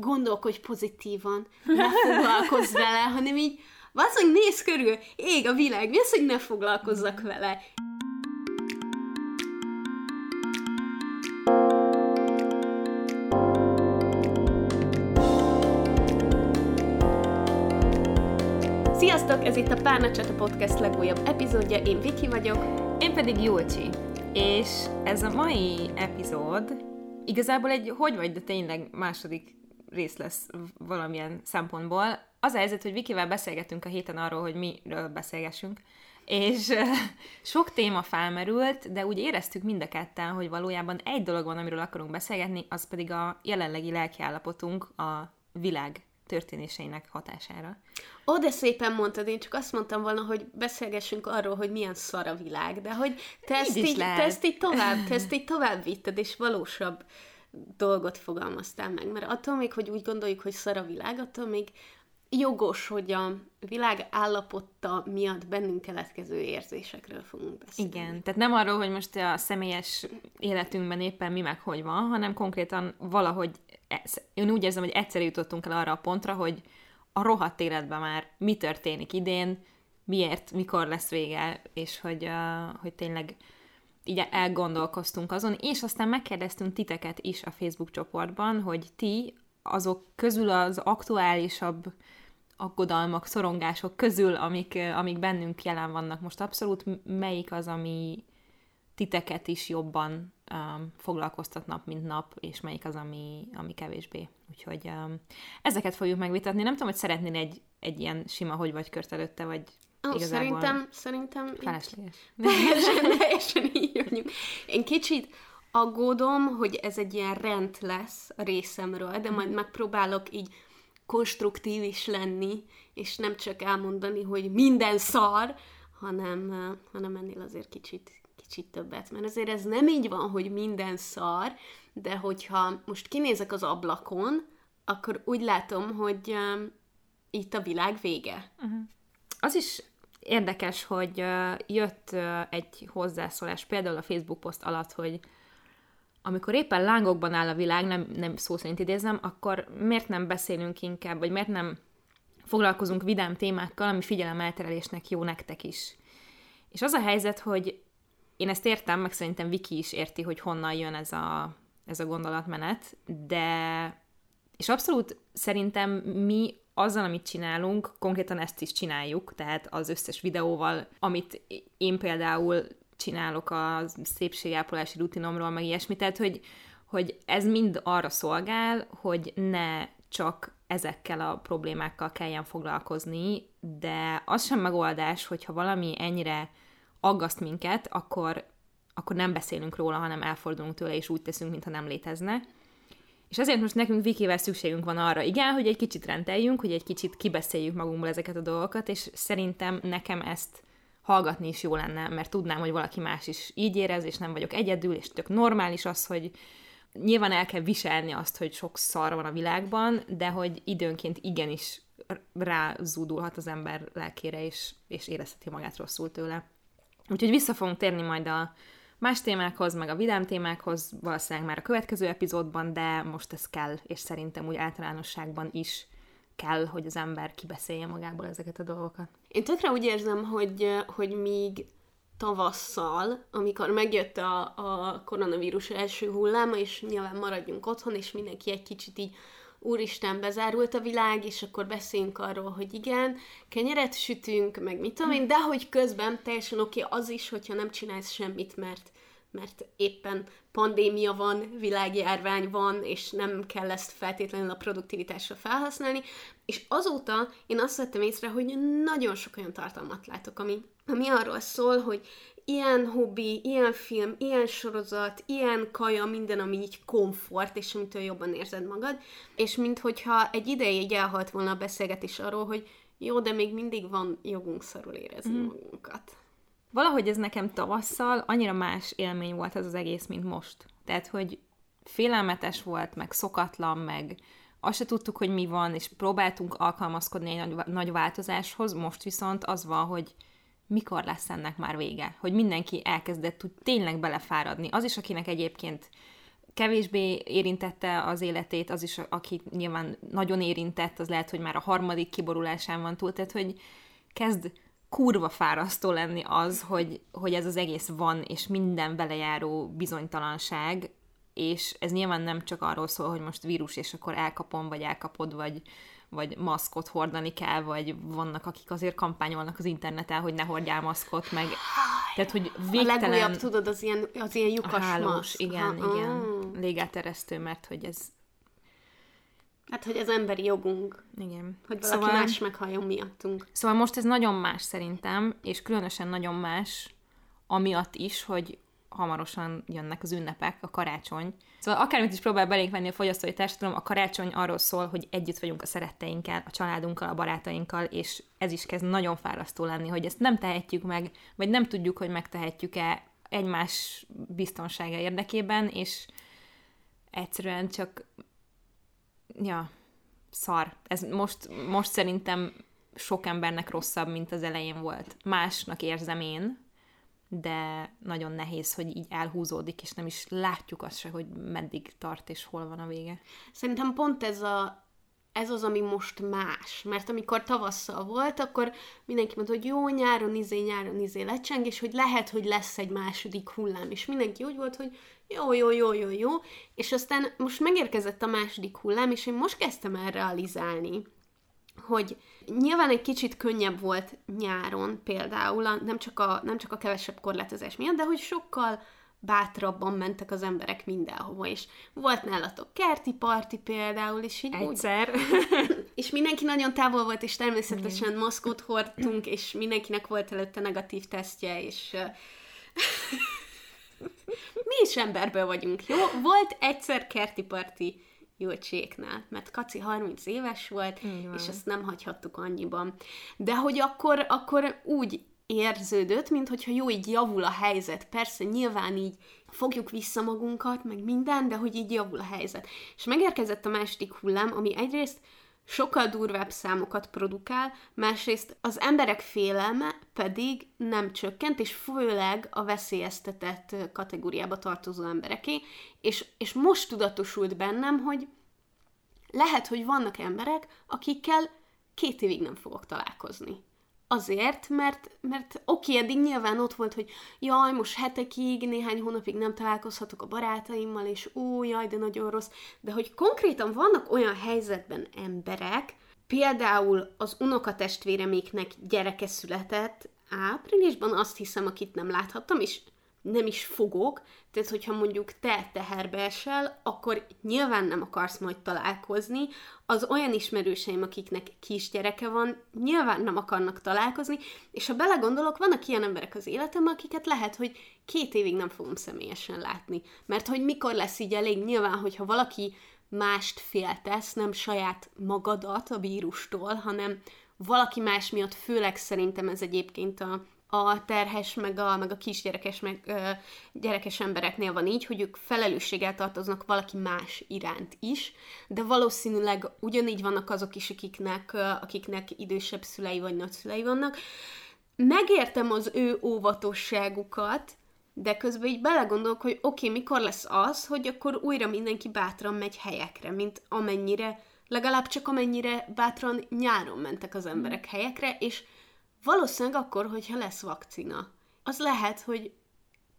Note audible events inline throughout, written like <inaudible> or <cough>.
gondolkodj pozitívan, ne foglalkozz vele, hanem így, hogy néz körül, ég a világ, mi az, hogy ne foglalkozzak vele? Sziasztok, ez itt a Párna Csata Podcast legújabb epizódja, én Viki vagyok. Én pedig Julcsi. És ez a mai epizód igazából egy hogy vagy, de tényleg második rész lesz valamilyen szempontból. Az a helyzet, hogy Vikivel beszélgettünk a héten arról, hogy miről beszélgessünk, és sok téma felmerült, de úgy éreztük mind a ketten, hogy valójában egy dolog van, amiről akarunk beszélgetni, az pedig a jelenlegi lelkiállapotunk a világ történéseinek hatására. Ó, de szépen mondtad, én csak azt mondtam volna, hogy beszélgessünk arról, hogy milyen szar a világ, de hogy te ezt, így, te ezt így tovább, te ezt így tovább vitted, és valósabb dolgot fogalmaztál meg. Mert attól még, hogy úgy gondoljuk, hogy szar a világ, attól még jogos, hogy a világ állapotta miatt bennünk keletkező érzésekről fogunk beszélni. Igen, tehát nem arról, hogy most a személyes életünkben éppen mi meg hogy van, hanem konkrétan valahogy, én úgy érzem, hogy egyszer jutottunk el arra a pontra, hogy a rohadt életben már mi történik idén, miért, mikor lesz vége, és hogy, uh, hogy tényleg így elgondolkoztunk azon, és aztán megkérdeztünk titeket is a Facebook csoportban, hogy ti azok közül az aktuálisabb aggodalmak, szorongások közül, amik, amik bennünk jelen vannak most abszolút, melyik az, ami titeket is jobban um, foglalkoztat nap, mint nap, és melyik az, ami, ami kevésbé. Úgyhogy um, ezeket fogjuk megvitatni. Nem tudom, hogy szeretnél egy, egy ilyen sima hogy vagy kört előtte, vagy Ó, szerintem, szerintem felesleges. Teljesen, <laughs> teljesen így vagyunk. Én kicsit aggódom, hogy ez egy ilyen rend lesz a részemről, de majd mhm. megpróbálok így konstruktív is lenni, és nem csak elmondani, hogy minden szar, hanem, hanem ennél azért kicsit, kicsit többet. Mert azért ez nem így van, hogy minden szar, de hogyha most kinézek az ablakon, akkor úgy látom, hogy um, itt a világ vége. Uh-huh. Az is érdekes, hogy jött egy hozzászólás például a Facebook poszt alatt, hogy amikor éppen lángokban áll a világ, nem, nem szó szerint idézem, akkor miért nem beszélünk inkább, vagy miért nem foglalkozunk vidám témákkal, ami figyelemelterelésnek jó nektek is. És az a helyzet, hogy én ezt értem, meg szerintem Viki is érti, hogy honnan jön ez a, ez a gondolatmenet, de és abszolút szerintem mi azzal, amit csinálunk, konkrétan ezt is csináljuk, tehát az összes videóval, amit én például csinálok a szépségápolási rutinomról, meg ilyesmi, tehát hogy, hogy ez mind arra szolgál, hogy ne csak ezekkel a problémákkal kelljen foglalkozni, de az sem megoldás, hogyha valami ennyire aggaszt minket, akkor, akkor nem beszélünk róla, hanem elfordulunk tőle, és úgy teszünk, mintha nem létezne. És ezért most nekünk Vikivel szükségünk van arra, igen, hogy egy kicsit rendeljünk, hogy egy kicsit kibeszéljük magunkból ezeket a dolgokat, és szerintem nekem ezt hallgatni is jó lenne, mert tudnám, hogy valaki más is így érez, és nem vagyok egyedül, és tök normális az, hogy nyilván el kell viselni azt, hogy sok szar van a világban, de hogy időnként igenis rázúdulhat az ember lelkére, és, és érezheti magát rosszul tőle. Úgyhogy vissza fogunk térni majd a más témákhoz, meg a vidám témákhoz, valószínűleg már a következő epizódban, de most ez kell, és szerintem úgy általánosságban is kell, hogy az ember kibeszélje magából ezeket a dolgokat. Én tökre úgy érzem, hogy, hogy míg tavasszal, amikor megjött a, a koronavírus első hulláma, és nyilván maradjunk otthon, és mindenki egy kicsit így úristen, bezárult a világ, és akkor beszéljünk arról, hogy igen, kenyeret sütünk, meg mit tudom én, de hogy közben teljesen oké okay az is, hogyha nem csinálsz semmit, mert mert éppen pandémia van, világjárvány van, és nem kell ezt feltétlenül a produktivitásra felhasználni, és azóta én azt vettem észre, hogy nagyon sok olyan tartalmat látok, ami, ami arról szól, hogy ilyen hobbi, ilyen film, ilyen sorozat, ilyen kaja, minden, ami így komfort, és amitől jobban érzed magad, és minthogyha egy ideig elhalt volna a beszélgetés arról, hogy jó, de még mindig van jogunk szarul érezni mm. magunkat. Valahogy ez nekem tavasszal annyira más élmény volt ez az egész, mint most. Tehát, hogy félelmetes volt, meg szokatlan, meg azt se tudtuk, hogy mi van, és próbáltunk alkalmazkodni egy nagy, nagy változáshoz, most viszont az van, hogy mikor lesz ennek már vége, hogy mindenki elkezdett tud tényleg belefáradni. Az is, akinek egyébként kevésbé érintette az életét, az is, aki nyilván nagyon érintett, az lehet, hogy már a harmadik kiborulásán van túl, tehát hogy kezd kurva fárasztó lenni az, hogy, hogy ez az egész van, és minden belejáró bizonytalanság, és ez nyilván nem csak arról szól, hogy most vírus, és akkor elkapom, vagy elkapod, vagy, vagy maszkot hordani kell, vagy vannak, akik azért kampányolnak az interneten, hogy ne hordjál maszkot, meg tehát, hogy végtelen... A legújabb, tudod, az ilyen, az ilyen lyukas hálós, maszk. Igen, ha, igen. Ah. Légáteresztő, mert hogy ez... Hát, hogy ez emberi jogunk. Igen. Hogy valaki szóval, más meghalljon miattunk. Szóval most ez nagyon más szerintem, és különösen nagyon más, amiatt is, hogy hamarosan jönnek az ünnepek, a karácsony. Szóval akármit is próbál belénk venni a fogyasztói társadalom, a karácsony arról szól, hogy együtt vagyunk a szeretteinkkel, a családunkkal, a barátainkkal, és ez is kezd nagyon fárasztó lenni, hogy ezt nem tehetjük meg, vagy nem tudjuk, hogy megtehetjük-e egymás biztonsága érdekében, és egyszerűen csak ja, szar. Ez most, most szerintem sok embernek rosszabb, mint az elején volt. Másnak érzem én, de nagyon nehéz, hogy így elhúzódik, és nem is látjuk azt se, hogy meddig tart, és hol van a vége. Szerintem pont ez a ez az, ami most más. Mert amikor tavasszal volt, akkor mindenki mondta, hogy jó, nyáron izé, nyáron izé lecseng, és hogy lehet, hogy lesz egy második hullám. És mindenki úgy volt, hogy jó, jó, jó, jó, jó. És aztán most megérkezett a második hullám, és én most kezdtem el realizálni, hogy nyilván egy kicsit könnyebb volt nyáron például, nem csak a, nem csak a kevesebb korlátozás miatt, de hogy sokkal bátrabban mentek az emberek mindenhova, és volt nálatok kerti parti például, és így Egyszer. Úgy, <laughs> és mindenki nagyon távol volt, és természetesen Igen. maszkot hordtunk, és mindenkinek volt előtte negatív tesztje, és <laughs> mi is emberből vagyunk, jó? Volt egyszer kerti parti Júlcséknál, mert Kaci 30 éves volt, Igen. és ezt nem hagyhattuk annyiban. De hogy akkor, akkor úgy érződött, mint hogyha jó, így javul a helyzet. Persze, nyilván így fogjuk vissza magunkat, meg minden, de hogy így javul a helyzet. És megérkezett a második hullám, ami egyrészt sokkal durvább számokat produkál, másrészt az emberek félelme pedig nem csökkent, és főleg a veszélyeztetett kategóriába tartozó embereké, és, és most tudatosult bennem, hogy lehet, hogy vannak emberek, akikkel két évig nem fogok találkozni. Azért, mert, mert oké, okay, eddig nyilván ott volt, hogy jaj, most hetekig, néhány hónapig nem találkozhatok a barátaimmal, és ó, jaj, de nagyon rossz. De hogy konkrétan vannak olyan helyzetben emberek, például az unokatestvéreméknek gyereke született áprilisban, azt hiszem, akit nem láthattam, és nem is fogok, tehát hogyha mondjuk te teherbe esel, akkor nyilván nem akarsz majd találkozni, az olyan ismerőseim, akiknek kisgyereke van, nyilván nem akarnak találkozni, és ha belegondolok, vannak ilyen emberek az életemben, akiket lehet, hogy két évig nem fogom személyesen látni. Mert hogy mikor lesz így elég, nyilván, hogyha valaki mást féltesz, nem saját magadat a vírustól, hanem valaki más miatt, főleg szerintem ez egyébként a a terhes, meg a, meg a kisgyerekes, meg ö, gyerekes embereknél van így, hogy ők felelősséggel tartoznak valaki más iránt is, de valószínűleg ugyanígy vannak azok is, akiknek, ö, akiknek idősebb szülei vagy nagyszülei vannak. Megértem az ő óvatosságukat, de közben így belegondolok, hogy oké, okay, mikor lesz az, hogy akkor újra mindenki bátran megy helyekre, mint amennyire, legalább csak amennyire bátran nyáron mentek az emberek helyekre, és Valószínűleg akkor, hogyha lesz vakcina. Az lehet, hogy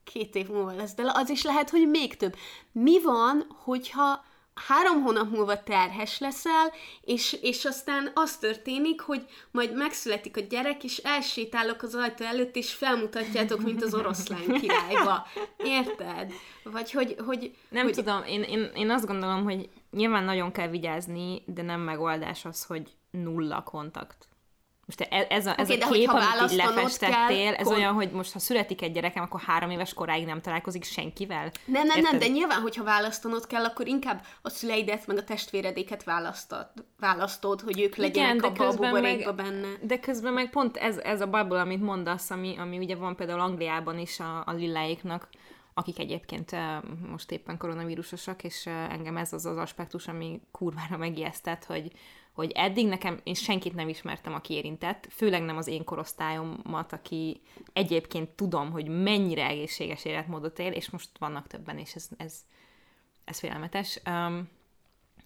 két év múlva lesz, de az is lehet, hogy még több. Mi van, hogyha három hónap múlva terhes leszel, és, és aztán az történik, hogy majd megszületik a gyerek, és elsétálok az ajtó előtt, és felmutatjátok, mint az oroszlán királyba. Érted? Vagy hogy... hogy nem hogy... tudom, én, én, én azt gondolom, hogy nyilván nagyon kell vigyázni, de nem megoldás az, hogy nulla kontakt. Most e- ez a, ez okay, a kép, amit így lefestettél, ez kon... olyan, hogy most ha születik egy gyerekem, akkor három éves koráig nem találkozik senkivel? Nem, nem, nem, de nyilván, hogyha választanod kell, akkor inkább a szüleidet, meg a testvéredéket választod, választod hogy ők legyenek Igen, abba a buborékba benne. De közben meg pont ez, ez a bubble, amit mondasz, ami, ami ugye van például Angliában is a, a lilláiknak, akik egyébként most éppen koronavírusosak, és engem ez az az aspektus, ami kurvára megijesztett, hogy hogy eddig nekem, én senkit nem ismertem, aki érintett, főleg nem az én korosztályomat, aki egyébként tudom, hogy mennyire egészséges életmódot él, és most vannak többen, és ez, ez, ez félelmetes. Um,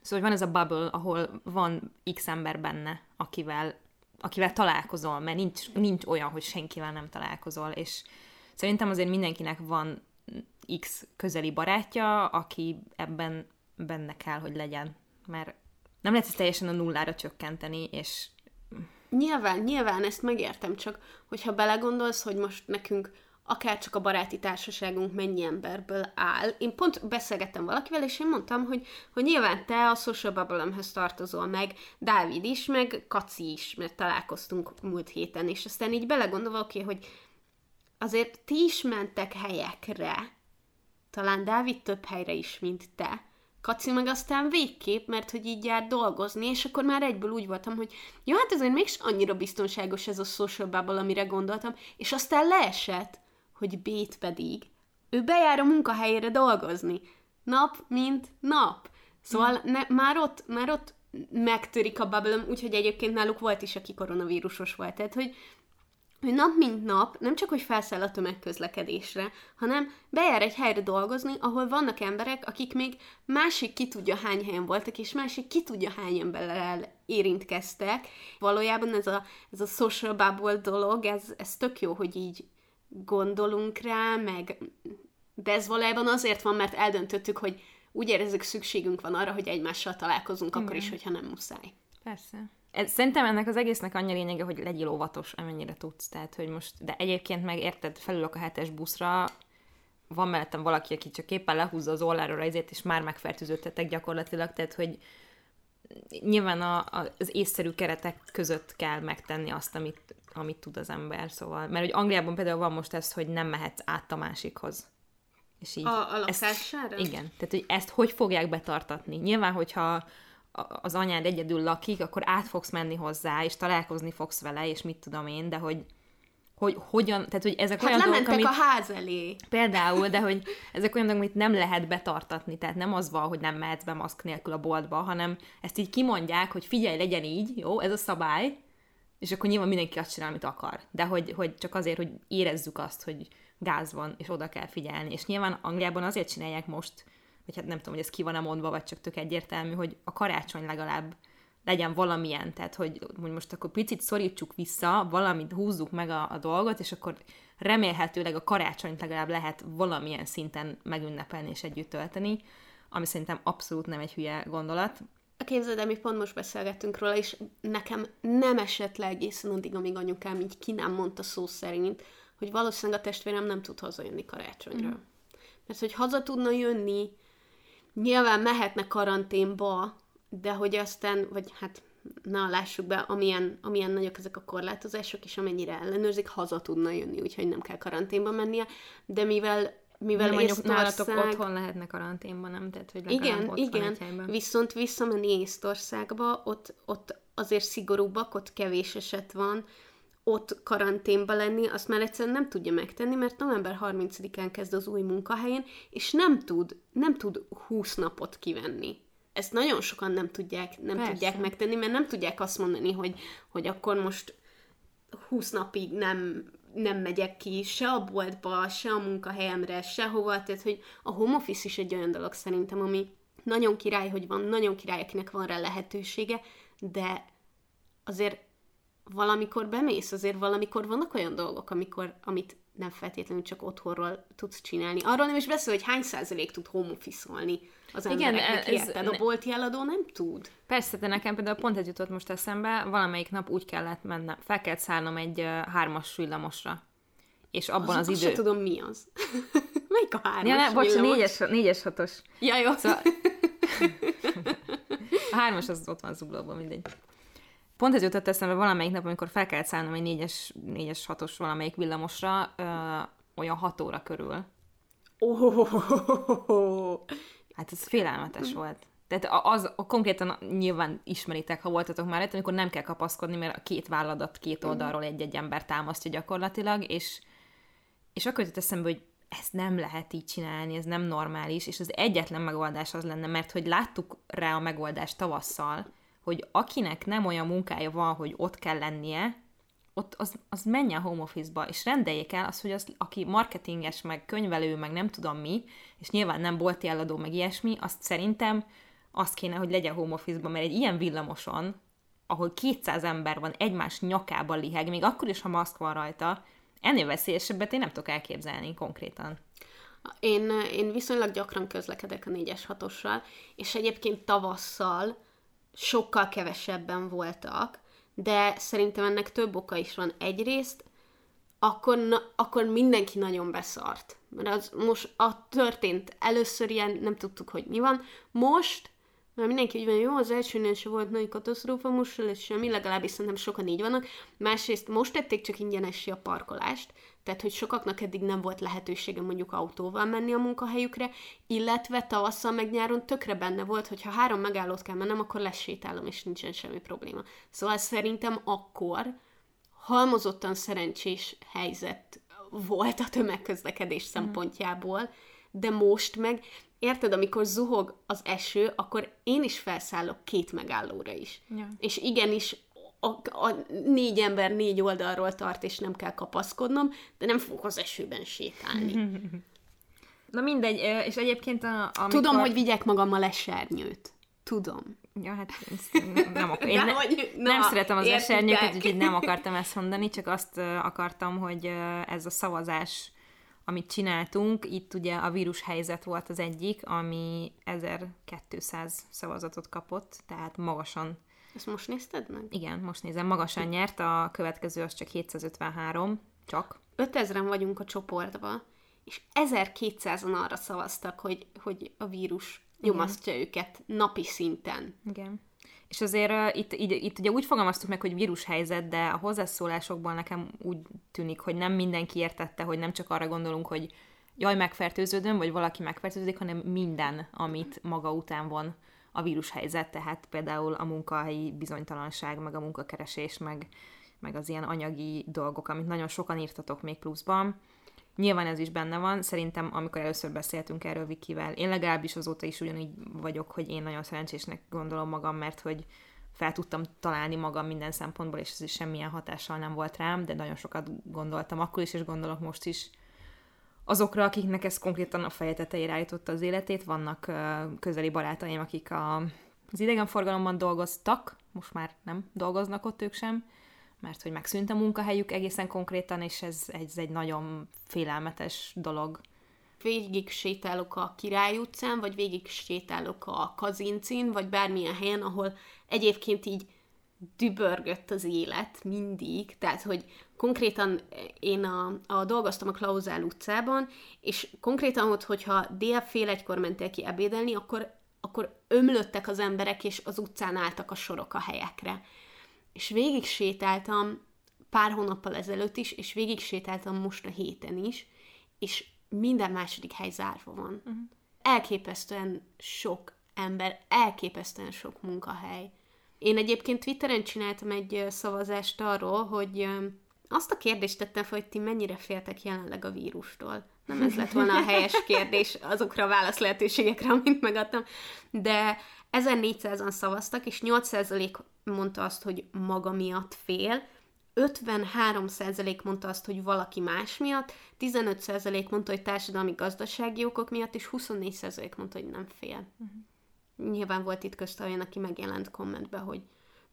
szóval van ez a bubble, ahol van x ember benne, akivel, akivel találkozol, mert nincs, nincs olyan, hogy senkivel nem találkozol, és szerintem azért mindenkinek van x közeli barátja, aki ebben benne kell, hogy legyen, mert nem lehet ezt teljesen a nullára csökkenteni, és... Nyilván, nyilván ezt megértem, csak hogyha belegondolsz, hogy most nekünk akár csak a baráti társaságunk mennyi emberből áll. Én pont beszélgettem valakivel, és én mondtam, hogy, hogy nyilván te a social bubble tartozol meg, Dávid is, meg Kaci is, mert találkoztunk múlt héten, és aztán így belegondolva, oké, okay, hogy azért ti is mentek helyekre, talán Dávid több helyre is, mint te, Kaci meg aztán végképp, mert hogy így jár dolgozni, és akkor már egyből úgy voltam, hogy jó, hát azért mégis annyira biztonságos ez a social bubble, amire gondoltam, és aztán leesett, hogy Bét pedig, ő bejár a munkahelyére dolgozni. Nap, mint nap. Szóval ne, már, ott, már ott megtörik a bubble úgyhogy egyébként náluk volt is, aki koronavírusos volt. Tehát, hogy hogy nap mint nap nem csak, hogy felszáll a tömegközlekedésre, hanem bejár egy helyre dolgozni, ahol vannak emberek, akik még másik ki tudja hány helyen voltak, és másik ki tudja hány emberrel érintkeztek. Valójában ez a, ez a social bubble dolog, ez, ez tök jó, hogy így gondolunk rá, meg de ez valójában azért van, mert eldöntöttük, hogy úgy érezzük szükségünk van arra, hogy egymással találkozunk, Igen. akkor is, hogyha nem muszáj. Persze. Ez, szerintem ennek az egésznek annyi lényege, hogy legyél óvatos, amennyire tudsz. Tehát, hogy most, de egyébként meg érted, felülök a hetes buszra, van mellettem valaki, aki csak éppen lehúzza az olláról ezért, és már megfertőzöttetek gyakorlatilag, tehát, hogy nyilván a, a, az észszerű keretek között kell megtenni azt, amit, amit tud az ember, szóval, mert hogy Angliában például van most ez, hogy nem mehetsz át a másikhoz. És így a, a lakására? Ezt, igen, tehát hogy ezt hogy fogják betartatni? Nyilván, hogyha az anyád egyedül lakik, akkor át fogsz menni hozzá, és találkozni fogsz vele, és mit tudom én, de hogy hogy hogyan, tehát hogy ezek hát olyan dolgok, amit... a ház elé. Például, de hogy ezek olyan dolgok, amit nem lehet betartatni, tehát nem az van, hogy nem mehetsz be maszk nélkül a boltba, hanem ezt így kimondják, hogy figyelj, legyen így, jó, ez a szabály, és akkor nyilván mindenki azt csinál, amit akar. De hogy, hogy csak azért, hogy érezzük azt, hogy gáz van, és oda kell figyelni. És nyilván Angliában azért csinálják most, vagy hát nem tudom, hogy ez ki van-e mondva, vagy csak tök egyértelmű, hogy a karácsony legalább legyen valamilyen, tehát hogy, hogy most akkor picit szorítsuk vissza, valamit húzzuk meg a, a dolgot, és akkor remélhetőleg a karácsonyt legalább lehet valamilyen szinten megünnepelni és együtt tölteni, ami szerintem abszolút nem egy hülye gondolat. A képzeld el, mi pont most beszélgettünk róla, és nekem nem esett le egészen addig, amíg anyukám így ki nem mondta szó szerint, hogy valószínűleg a testvérem nem tud hazajönni karácsonyra. Mm. Mert hogy haza tudna jönni, nyilván mehetne karanténba, de hogy aztán, vagy hát na, lássuk be, amilyen, amilyen nagyok ezek a korlátozások, és amennyire ellenőrzik, haza tudna jönni, úgyhogy nem kell karanténba mennie, de mivel mivel nem Észtország... nálatok otthon lehetne karanténban, nem? Tehát, hogy igen, igen, viszont visszamenni Észtországba, ott, ott azért szigorúbbak, ott kevés eset van, ott karanténba lenni, azt már egyszerűen nem tudja megtenni, mert november 30-án kezd az új munkahelyén, és nem tud, nem tud 20 napot kivenni. Ezt nagyon sokan nem tudják, nem Persze. tudják megtenni, mert nem tudják azt mondani, hogy, hogy akkor most 20 napig nem, nem megyek ki se a boltba, se a munkahelyemre, sehova, tehát hogy a home office is egy olyan dolog szerintem, ami nagyon király, hogy van, nagyon király, akinek van rá lehetősége, de azért valamikor bemész, azért valamikor vannak olyan dolgok, amikor, amit nem feltétlenül csak otthonról tudsz csinálni. Arról nem is beszél, hogy hány százalék tud home office-olni az Igen, embereknek, ez, érted? A bolti eladó nem tud. Persze, de nekem például pont egy jutott most eszembe, valamelyik nap úgy kellett mennem, fel kellett szállnom egy uh, hármas villamosra. És abban az, az idő... tudom, mi az. <laughs> Melyik a hármas ja, ne, bocs, négyes, négyes hatos. Ja, jó. Szóval... <laughs> <laughs> a hármas az ott van zuglóban, mindegy. Pont ez jutott eszembe valamelyik nap, amikor fel kellett szállnom egy négyes, négyes hatos valamelyik villamosra, ö, olyan hat óra körül. Oh, hát ez félelmetes volt. Tehát az, a, konkrétan nyilván ismeritek, ha voltatok már itt, amikor nem kell kapaszkodni, mert a két válladat két mhm. oldalról egy-egy ember támasztja gyakorlatilag, és, és akkor jutott eszembe, hogy ezt nem lehet így csinálni, ez nem normális, és az egyetlen megoldás az lenne, mert hogy láttuk rá a megoldást tavasszal, hogy akinek nem olyan munkája van, hogy ott kell lennie, ott az, az menjen home office-ba, és rendeljék el azt, hogy az, aki marketinges, meg könyvelő, meg nem tudom mi, és nyilván nem bolti eladó, meg ilyesmi, azt szerintem azt kéne, hogy legyen home office-ba, mert egy ilyen villamoson, ahol 200 ember van egymás nyakában liheg, még akkor is, ha maszk van rajta, ennél veszélyesebbet én nem tudok elképzelni konkrétan. Én, én viszonylag gyakran közlekedek a 4-es 6 és egyébként tavasszal sokkal kevesebben voltak, de szerintem ennek több oka is van. Egyrészt akkor, na, akkor mindenki nagyon beszart. Mert az most a történt először ilyen, nem tudtuk, hogy mi van. Most mert mindenki úgy van, jó, az elsőnél se volt nagy katasztrófa, most lesz semmi, legalábbis szerintem sokan így vannak. Másrészt most tették csak ingyenesi a parkolást, tehát hogy sokaknak eddig nem volt lehetősége mondjuk autóval menni a munkahelyükre, illetve tavasszal meg nyáron tökre benne volt, hogy ha három megállót kell mennem, akkor lesétálom, és nincsen semmi probléma. Szóval szerintem akkor halmozottan szerencsés helyzet volt a tömegközlekedés mhm. szempontjából, de most meg érted, amikor zuhog az eső, akkor én is felszállok két megállóra is. Ja. És igenis a, a négy ember négy oldalról tart, és nem kell kapaszkodnom, de nem fogok az esőben sétálni. <laughs> Na mindegy, és egyébként a, amikor... Tudom, hogy vigyek magammal esernyőt. Tudom. Ja, hát nem, akar, én <laughs> ne, na, nem szeretem az esernyőket, úgyhogy nem akartam ezt mondani, csak azt akartam, hogy ez a szavazás amit csináltunk, itt ugye a vírus helyzet volt az egyik, ami 1200 szavazatot kapott, tehát magasan. Ezt most nézted meg? Igen, most nézem, magasan nyert, a következő az csak 753, csak. 5000-en vagyunk a csoportban, és 1200-an arra szavaztak, hogy, hogy a vírus nyomasztja Igen. őket napi szinten. Igen. És azért uh, itt, itt, itt ugye úgy fogalmaztuk meg, hogy vírushelyzet, de a hozzászólásokból nekem úgy tűnik, hogy nem mindenki értette, hogy nem csak arra gondolunk, hogy jaj, megfertőződöm, vagy valaki megfertőződik, hanem minden, amit maga után van a vírushelyzet, tehát például a munkahelyi bizonytalanság, meg a munkakeresés, meg, meg az ilyen anyagi dolgok, amit nagyon sokan írtatok még pluszban. Nyilván ez is benne van, szerintem amikor először beszéltünk erről Vikivel, én legalábbis azóta is ugyanígy vagyok, hogy én nagyon szerencsésnek gondolom magam, mert hogy fel tudtam találni magam minden szempontból, és ez is semmilyen hatással nem volt rám, de nagyon sokat gondoltam akkor is, és gondolok most is azokra, akiknek ez konkrétan a feje tetejére állította az életét. Vannak közeli barátaim, akik a, az idegenforgalomban dolgoztak, most már nem dolgoznak ott ők sem, mert hogy megszűnt a munkahelyük egészen konkrétan, és ez, ez egy nagyon félelmetes dolog. Végig sétálok a Király utcán, vagy végig sétálok a Kazincin, vagy bármilyen helyen, ahol egyébként így dübörgött az élet mindig, tehát hogy konkrétan én a, a dolgoztam a Klauzál utcában, és konkrétan ott, hogyha dél fél egykor mentél ki ebédelni, akkor, akkor ömlöttek az emberek, és az utcán álltak a sorok a helyekre és végig sétáltam pár hónappal ezelőtt is, és végig sétáltam most a héten is, és minden második hely zárva van. Uh-huh. Elképesztően sok ember, elképesztően sok munkahely. Én egyébként Twitteren csináltam egy szavazást arról, hogy azt a kérdést tettem fel, hogy ti mennyire féltek jelenleg a vírustól. Nem ez lett volna a <laughs> helyes kérdés azokra a válasz lehetőségekre, amit megadtam, de 1400-an szavaztak, és 8% mondta azt, hogy maga miatt fél, 53% mondta azt, hogy valaki más miatt, 15% mondta, hogy társadalmi gazdasági okok miatt, és 24% mondta, hogy nem fél. Uh-huh. Nyilván volt itt közt olyan, aki megjelent kommentbe, hogy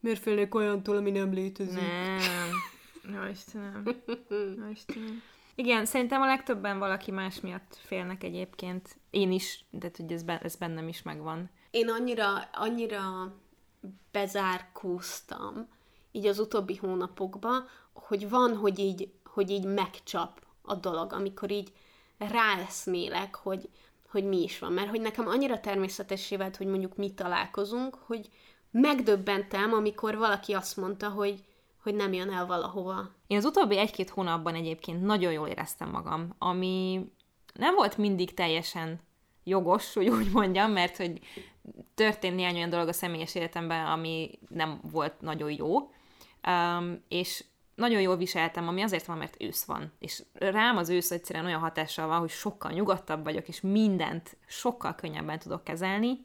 miért félnék olyantól, ami nem létezik. Nem. Jó Istenem. <laughs> Jó Istenem. Igen, szerintem a legtöbben valaki más miatt félnek egyébként. Én is, de hogy ez, ez bennem is megvan. Én annyira, annyira bezárkóztam így az utóbbi hónapokban, hogy van, hogy így, hogy így megcsap a dolog, amikor így ráeszmélek, hogy, hogy mi is van. Mert hogy nekem annyira természetessé vált, hogy mondjuk mi találkozunk, hogy megdöbbentem, amikor valaki azt mondta, hogy, hogy nem jön el valahova. Én az utóbbi egy-két hónapban egyébként nagyon jól éreztem magam, ami nem volt mindig teljesen jogos, hogy úgy mondjam, mert hogy történt néhány olyan dolog a személyes életemben, ami nem volt nagyon jó, um, és nagyon jól viseltem, ami azért van, mert ősz van. És rám az ősz egyszerűen olyan hatással van, hogy sokkal nyugodtabb vagyok, és mindent sokkal könnyebben tudok kezelni,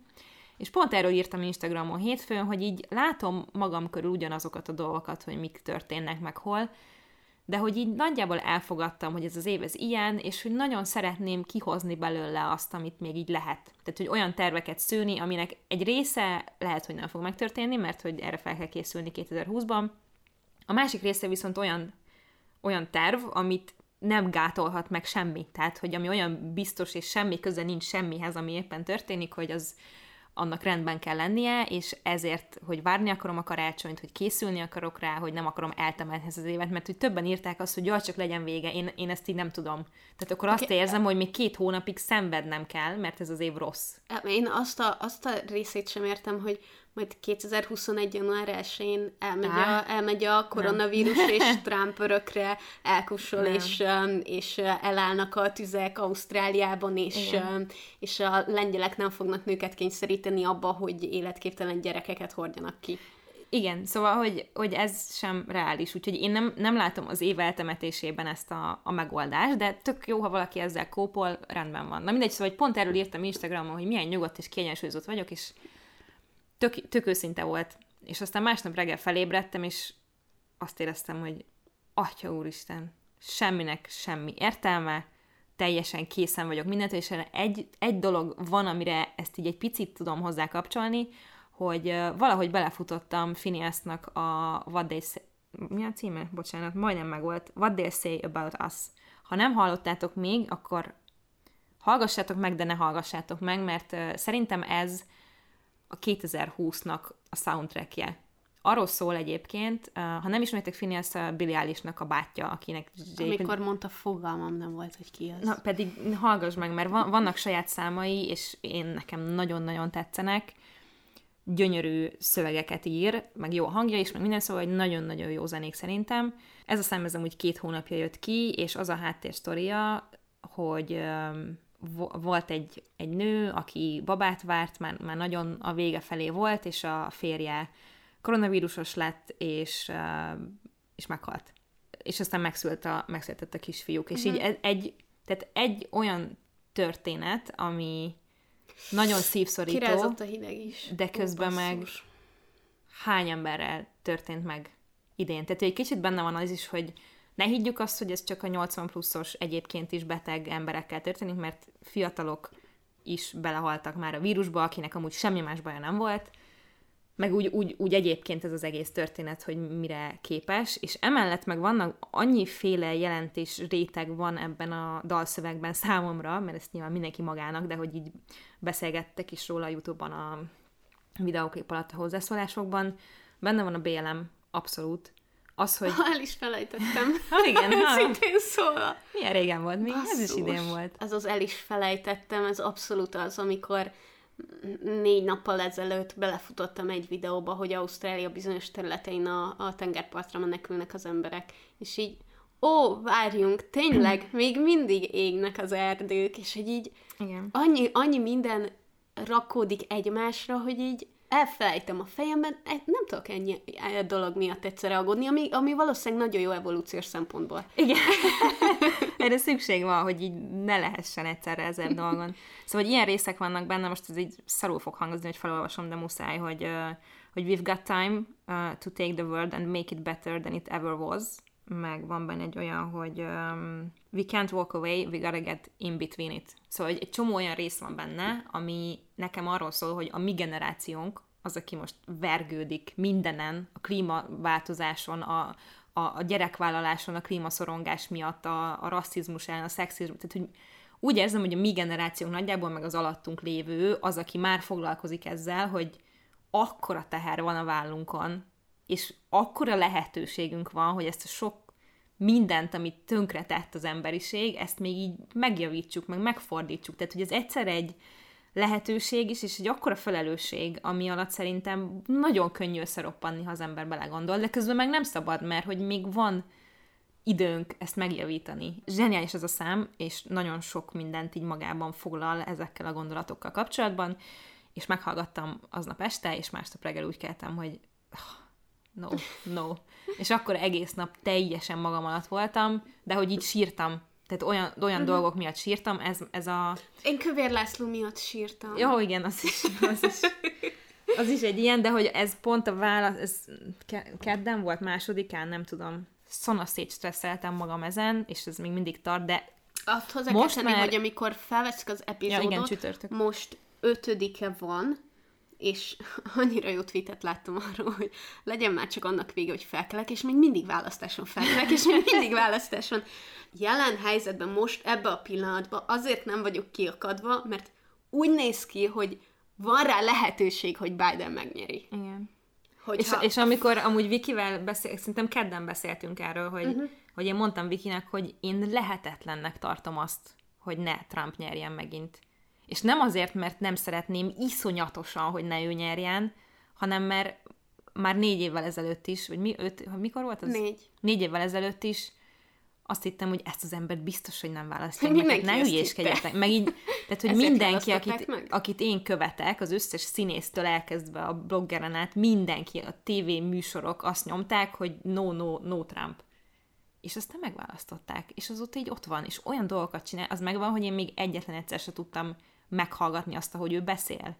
És pont erről írtam Instagramon hétfőn, hogy így látom magam körül ugyanazokat a dolgokat, hogy mik történnek meg hol, de hogy így nagyjából elfogadtam, hogy ez az év ez ilyen, és hogy nagyon szeretném kihozni belőle azt, amit még így lehet. Tehát, hogy olyan terveket szőni, aminek egy része lehet, hogy nem fog megtörténni, mert hogy erre fel kell készülni 2020-ban. A másik része viszont olyan, olyan terv, amit nem gátolhat meg semmi. Tehát, hogy ami olyan biztos, és semmi köze nincs semmihez, ami éppen történik, hogy az, annak rendben kell lennie, és ezért, hogy várni akarom a karácsonyt, hogy készülni akarok rá, hogy nem akarom eltemetni ezt az évet, mert hogy többen írták azt, hogy jaj, csak legyen vége, én, én ezt így nem tudom. Tehát akkor azt okay. érzem, hogy még két hónapig szenvednem kell, mert ez az év rossz. Én azt a, azt a részét sem értem, hogy majd 2021. január 1-én elmegy, a, elmegy a koronavírus, nem. <laughs> és Trump örökre elkussol, és, és elállnak a tüzek Ausztráliában, és, és a lengyelek nem fognak nőket kényszeríteni abba, hogy életképtelen gyerekeket hordjanak ki. Igen, szóval, hogy, hogy ez sem reális, úgyhogy én nem, nem látom az év eltemetésében ezt a, a megoldást, de tök jó, ha valaki ezzel kópol, rendben van. Na mindegy, szóval hogy pont erről írtam Instagramon, hogy milyen nyugodt és kiegyensúlyozott vagyok, és tök, tök őszinte volt. És aztán másnap reggel felébredtem, és azt éreztem, hogy Atya úristen, semminek semmi értelme, teljesen készen vagyok mindent, és egy, egy dolog van, amire ezt így egy picit tudom hozzá kapcsolni, hogy valahogy belefutottam Phineasnak a What They Say, mi a címe? Bocsánat, majdnem meg volt. What They Say About Us. Ha nem hallottátok még, akkor hallgassátok meg, de ne hallgassátok meg, mert szerintem ez a 2020-nak a soundtrackje. Arról szól egyébként, ha nem ismertek Phineas Billy Eilish-nak a bátyja, akinek... Amikor mondta, fogalmam nem volt, hogy ki az. Na, pedig hallgass meg, mert vannak saját számai, és én nekem nagyon-nagyon tetszenek. Gyönyörű szövegeket ír, meg jó hangja is, meg minden szóval, hogy nagyon-nagyon jó zenék szerintem. Ez a szám ez amúgy két hónapja jött ki, és az a háttérsztoria, hogy volt egy, egy nő, aki babát várt, már, már nagyon a vége felé volt, és a férje koronavírusos lett, és, és meghalt. És aztán megszült a, megszületett a kisfiúk. És uh-huh. így mhm. egy, tehát egy olyan történet, ami nagyon szívszorító, Kirázott a hideg is. de közben Ó, meg hány emberrel történt meg idén. Tehát egy kicsit benne van az is, hogy ne higgyük azt, hogy ez csak a 80 pluszos egyébként is beteg emberekkel történik, mert fiatalok is belehaltak már a vírusba, akinek amúgy semmi más baja nem volt, meg úgy, úgy, úgy egyébként ez az egész történet, hogy mire képes, és emellett meg vannak annyiféle jelentés réteg van ebben a dalszövegben számomra, mert ezt nyilván mindenki magának, de hogy így beszélgettek is róla a Youtube-ban a videóklip alatt a hozzászólásokban, benne van a BLM, abszolút, az, hogy... <laughs> El is felejtettem. ha, igen. <laughs> Ha. Szintén szóval. Milyen régen volt még? Basszus. Ez is idén volt. Ez az el is felejtettem, ez abszolút az, amikor négy nappal ezelőtt belefutottam egy videóba, hogy Ausztrália bizonyos területein a, a tengerpartra menekülnek az emberek, és így, ó, várjunk, tényleg, <clears throat> még mindig égnek az erdők, és hogy így Igen. Annyi, annyi minden rakódik egymásra, hogy így elfelejtem a fejemben, nem tudok ennyi e dolog miatt egyszerre aggódni, ami, ami valószínűleg nagyon jó evolúciós szempontból. Igen. <laughs> Erre szükség van, hogy így ne lehessen egyszerre ezer dolgon. Szóval, hogy ilyen részek vannak benne, most ez így szarul fog hangozni, hogy felolvasom, de muszáj, hogy, hogy we've got time uh, to take the world and make it better than it ever was meg van benne egy olyan, hogy um, we can't walk away, we gotta get in between it. Szóval egy, csomó olyan rész van benne, ami nekem arról szól, hogy a mi generációnk, az, aki most vergődik mindenen, a klímaváltozáson, a, a, a gyerekvállaláson, a klímaszorongás miatt, a, a rasszizmus ellen, a szexizmus, tehát hogy úgy érzem, hogy a mi generációnk nagyjából, meg az alattunk lévő, az, aki már foglalkozik ezzel, hogy akkora teher van a vállunkon, és akkora lehetőségünk van, hogy ezt a sok mindent, amit tönkre tett az emberiség, ezt még így megjavítsuk, meg megfordítsuk. Tehát, hogy ez egyszer egy lehetőség is, és egy akkora felelősség, ami alatt szerintem nagyon könnyű összeroppanni, ha az ember belegondol, de közben meg nem szabad, mert hogy még van időnk ezt megjavítani. Zseniális ez a szám, és nagyon sok mindent így magában foglal ezekkel a gondolatokkal kapcsolatban, és meghallgattam aznap este, és másnap reggel úgy keltem, hogy no, no. És akkor egész nap teljesen magam alatt voltam, de hogy így sírtam Tehát olyan, olyan uh-huh. dolgok miatt sírtam, ez, ez a... Én Kövér László miatt sírtam. Jó, igen, az is, az is, <laughs> az is egy ilyen, de hogy ez pont a válasz, ez kedden volt, másodikán, nem tudom. Szanaszét stresszeltem magam ezen, és ez még mindig tart, de azt hozzá most kell tenni, már... hogy amikor felveszik az epizódot, ja, igen, csütörtök. most ötödike van, és <laughs> annyira jó tweetet láttam arról, hogy legyen már csak annak vége, hogy felkelek, és még mindig választáson felkelek, és még mindig választáson. Jelen helyzetben most, ebbe a pillanatban azért nem vagyok kiakadva, mert úgy néz ki, hogy van rá lehetőség, hogy Biden megnyeri. Igen. Hogyha... És, és amikor amúgy Vikivel beszél, szerintem kedden beszéltünk erről, hogy, uh-huh. hogy én mondtam Vikinek, hogy én lehetetlennek tartom azt, hogy ne Trump nyerjen megint. És nem azért, mert nem szeretném iszonyatosan, hogy ne ő nyerjen, hanem mert már négy évvel ezelőtt is, vagy mi, öt, mikor volt az? Négy. Négy évvel ezelőtt is azt hittem, hogy ezt az embert biztos, hogy nem választják meg, ne hülyéskedjetek. Meg így, tehát, hogy <laughs> Ezért mindenki, akit, akit én követek, az összes színésztől elkezdve a bloggeren át, mindenki, a TV műsorok azt nyomták, hogy no, no, no Trump. És aztán megválasztották, és azóta így ott van, és olyan dolgokat csinál, az megvan, hogy én még egyetlen egyszer se tudtam meghallgatni azt, ahogy ő beszél.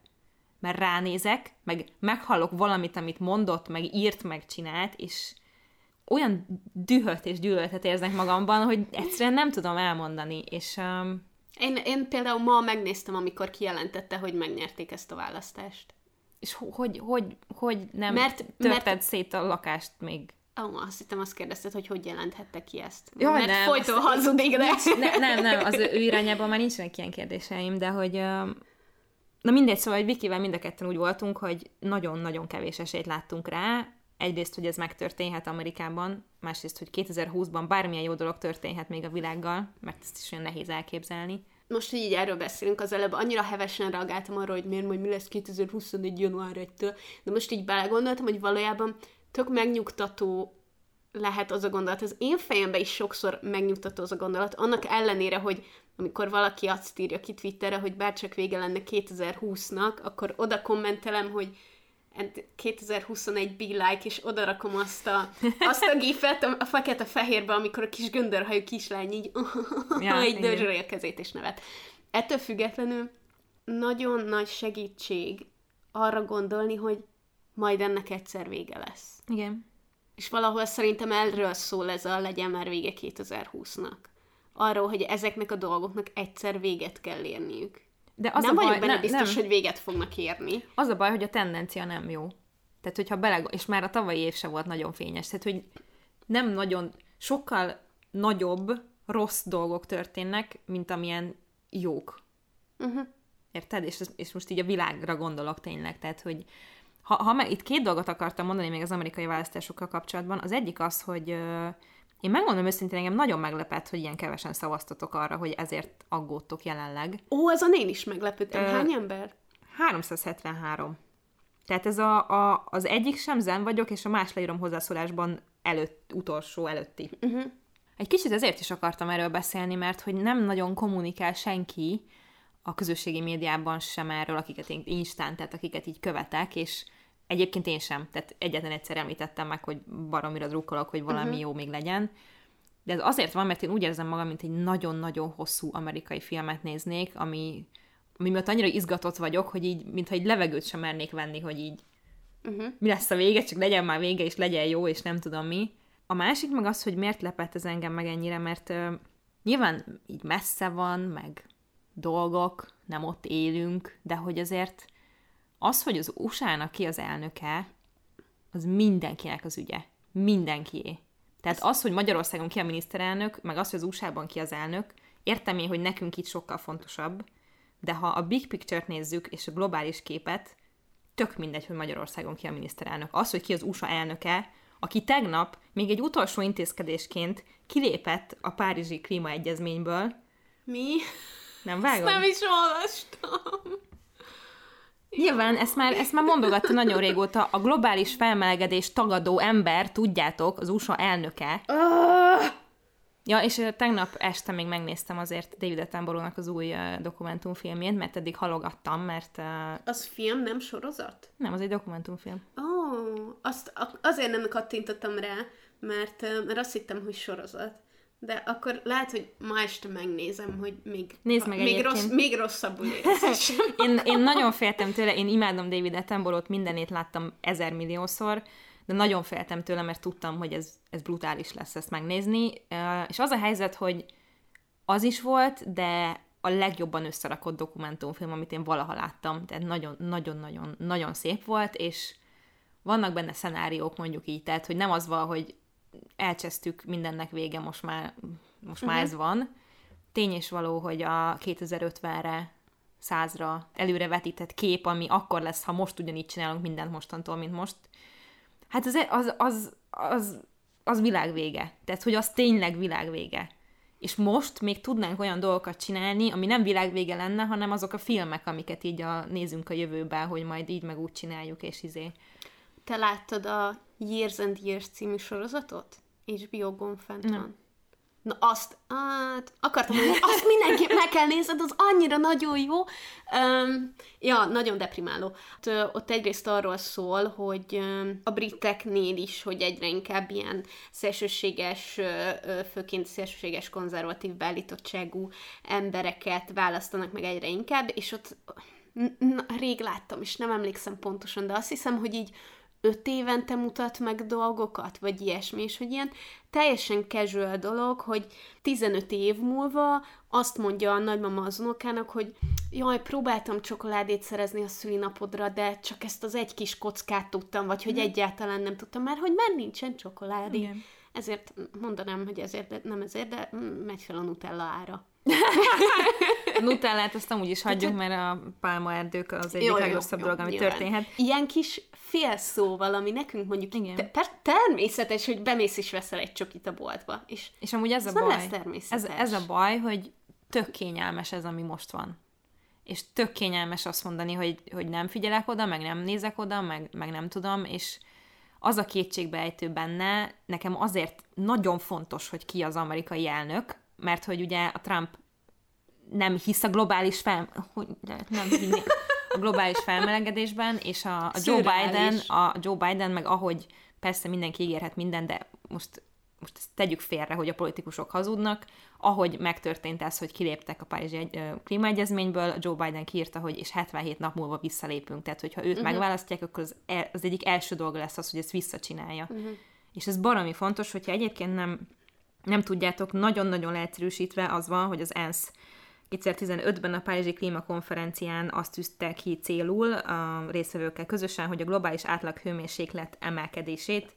Mert ránézek, meg meghallok valamit, amit mondott, meg írt, meg csinált, és olyan dühöt és gyűlöletet érzek magamban, hogy egyszerűen nem tudom elmondani, és... Um... Én, én például ma megnéztem, amikor kijelentette, hogy megnyerték ezt a választást. És hogy, hogy, hogy nem mert, törted mert... szét a lakást még? Ó, oh, azt hittem azt kérdezted, hogy hogy jelentette ki ezt. Jó, mert nem, folyton hazudik, de... Ne, nem, nem, az ő irányában már nincsenek ilyen kérdéseim, de hogy... Na mindegy, szóval, hogy Vikivel mind a ketten úgy voltunk, hogy nagyon-nagyon kevés esélyt láttunk rá, egyrészt, hogy ez megtörténhet Amerikában, másrészt, hogy 2020-ban bármilyen jó dolog történhet még a világgal, mert ezt is olyan nehéz elképzelni. Most, hogy így erről beszélünk, az előbb annyira hevesen reagáltam arra, hogy miért majd mi lesz 2021. január 1-től, de most így belegondoltam, hogy valójában tök megnyugtató lehet az a gondolat. Az én fejemben is sokszor megnyugtató az a gondolat, annak ellenére, hogy amikor valaki azt írja ki Twitterre, hogy bárcsak vége lenne 2020-nak, akkor oda kommentelem, hogy 2021 be like, és odarakom azt a, <laughs> azt a gifet a, a fekete-fehérbe, amikor a kis göndörhajú kislány így, <laughs> ja, így dörzsölje a kezét és nevet. Ettől függetlenül nagyon nagy segítség arra gondolni, hogy majd ennek egyszer vége lesz. Igen. És valahol szerintem erről szól ez a legyen már vége 2020-nak. Arról, hogy ezeknek a dolgoknak egyszer véget kell érniük. De az nem a baj, vagyok benne ne, biztos, nem. hogy véget fognak érni. Az a baj, hogy a tendencia nem jó. Tehát, hogyha bele... És már a tavalyi év se volt nagyon fényes. Tehát, hogy nem nagyon... Sokkal nagyobb rossz dolgok történnek, mint amilyen jók. Uh-huh. Érted? És, és most így a világra gondolok tényleg. Tehát, hogy ha, ha meg, itt két dolgot akartam mondani még az amerikai választásokkal kapcsolatban. Az egyik az, hogy én megmondom őszintén, engem nagyon meglepett, hogy ilyen kevesen szavaztatok arra, hogy ezért aggódtok jelenleg. Ó, az a én is meglepődtem. Ö, Hány ember? 373. Tehát ez a, a, az egyik sem zen vagyok, és a más leírom hozzászólásban előtt, utolsó előtti. Uh-huh. Egy kicsit ezért is akartam erről beszélni, mert hogy nem nagyon kommunikál senki a közösségi médiában sem erről, akiket én instán, tehát akiket így követek, és Egyébként én sem, tehát egyetlen egyszer említettem meg, hogy baromira drukkolok, hogy valami uh-huh. jó még legyen. De ez azért van, mert én úgy érzem magam, mint egy nagyon-nagyon hosszú amerikai filmet néznék, ami, ami miatt annyira izgatott vagyok, hogy így, mintha egy levegőt sem mernék venni, hogy így uh-huh. mi lesz a vége, csak legyen már vége, és legyen jó, és nem tudom mi. A másik meg az, hogy miért lepett ez engem meg ennyire, mert uh, nyilván így messze van, meg dolgok, nem ott élünk, de hogy azért az, hogy az USA-nak ki az elnöke, az mindenkinek az ügye. Mindenkié. Tehát az, hogy Magyarországon ki a miniszterelnök, meg az, hogy az USA-ban ki az elnök, értem én, hogy nekünk itt sokkal fontosabb, de ha a big picture-t nézzük, és a globális képet, tök mindegy, hogy Magyarországon ki a miniszterelnök. Az, hogy ki az USA elnöke, aki tegnap még egy utolsó intézkedésként kilépett a Párizsi klímaegyezményből. Mi? Nem vágom? Ezt nem is olvastam. Nyilván ezt már, ezt már mondogatta nagyon régóta. A globális felmelegedés tagadó ember, tudjátok, az USA elnöke. Ah! Ja, és tegnap este még megnéztem azért David Attenborough-nak az új uh, dokumentumfilmjét, mert eddig halogattam, mert... Uh, az film, nem sorozat? Nem, az egy dokumentumfilm. Ó, oh, azt azért nem kattintottam rá, mert, mert azt hittem, hogy sorozat. De akkor lehet, hogy ma este megnézem, hogy még, Nézd meg még, rossz, még rosszabbul érzésem. <laughs> Én, én nagyon féltem tőle, én imádom David Attenborough-t, mindenét láttam ezer milliószor, de nagyon féltem tőle, mert tudtam, hogy ez, ez brutális lesz ezt megnézni. És az a helyzet, hogy az is volt, de a legjobban összerakott dokumentumfilm, amit én valaha láttam. Tehát nagyon-nagyon-nagyon nagyon szép volt, és vannak benne szenáriók, mondjuk így, tehát, hogy nem az van, hogy elcsesztük, mindennek vége, most már, most már ez van. Tény és való, hogy a 2050-re, 100-ra előre vetített kép, ami akkor lesz, ha most ugyanígy csinálunk mindent mostantól, mint most, hát az, az, az, az, az világvége. Tehát, hogy az tényleg világvége. És most még tudnánk olyan dolgokat csinálni, ami nem világvége lenne, hanem azok a filmek, amiket így a, nézünk a jövőben, hogy majd így meg úgy csináljuk, és izé. Te láttad a Years and Years című sorozatot? HBO-gon fent Nem. van. Na azt, hát, akartam mondani, azt mindenképp meg kell nézned, az annyira nagyon jó. Um, ja, nagyon deprimáló. Ott, ott egyrészt arról szól, hogy a briteknél is, hogy egyre inkább ilyen szélsőséges, főként szélsőséges konzervatív beállítottságú embereket választanak meg egyre inkább, és ott n- n- rég láttam, és nem emlékszem pontosan, de azt hiszem, hogy így öt évente mutat meg dolgokat, vagy ilyesmi, és hogy ilyen teljesen casual dolog, hogy 15 év múlva azt mondja a nagymama az unokának, hogy jaj, próbáltam csokoládét szerezni a szülinapodra, de csak ezt az egy kis kockát tudtam, vagy hogy egyáltalán nem tudtam, mert hogy már nincsen csokoládé. Igen. Ezért mondanám, hogy ezért, nem ezért, de megy fel a Nutella ára. A <laughs> Nutellát azt amúgy is hagyjuk, mert a pálmaerdők az egyik Jó, legrosszabb jó, dolog, ami nyilván. történhet. Ilyen kis félszóval, ami nekünk mondjuk Igen. te, per- természetes, hogy bemész és veszel egy csokit a boltba, és És amúgy ez Ez a nem baj. Ez, ez a baj, hogy tök kényelmes ez, ami most van. És tök kényelmes azt mondani, hogy, hogy nem figyelek oda, meg nem nézek oda, meg, meg nem tudom, és az a kétségbejtő benne, nekem azért nagyon fontos, hogy ki az amerikai elnök, mert hogy ugye a Trump nem hisz a globális fel... Hogy nem hinni? A globális felmelegedésben, és a, a Joe. Biden, a Joe Biden, meg ahogy persze mindenki ígérhet minden, de most, most ezt tegyük félre, hogy a politikusok hazudnak, ahogy megtörtént ez, hogy kiléptek a Párizsi klímaegyezményből, Joe Biden kiírta, hogy és 77 nap múlva visszalépünk. Tehát, hogyha őt uh-huh. megválasztják, akkor az, el, az egyik első dolga lesz az, hogy ezt visszacsinálja. Uh-huh. És ez baromi fontos, hogyha egyébként nem, nem tudjátok, nagyon-nagyon leegyszerűsítve az van, hogy az ENSZ 2015-ben a Párizsi Klímakonferencián azt tűzte ki célul a részvevőkkel közösen, hogy a globális átlag hőmérséklet emelkedését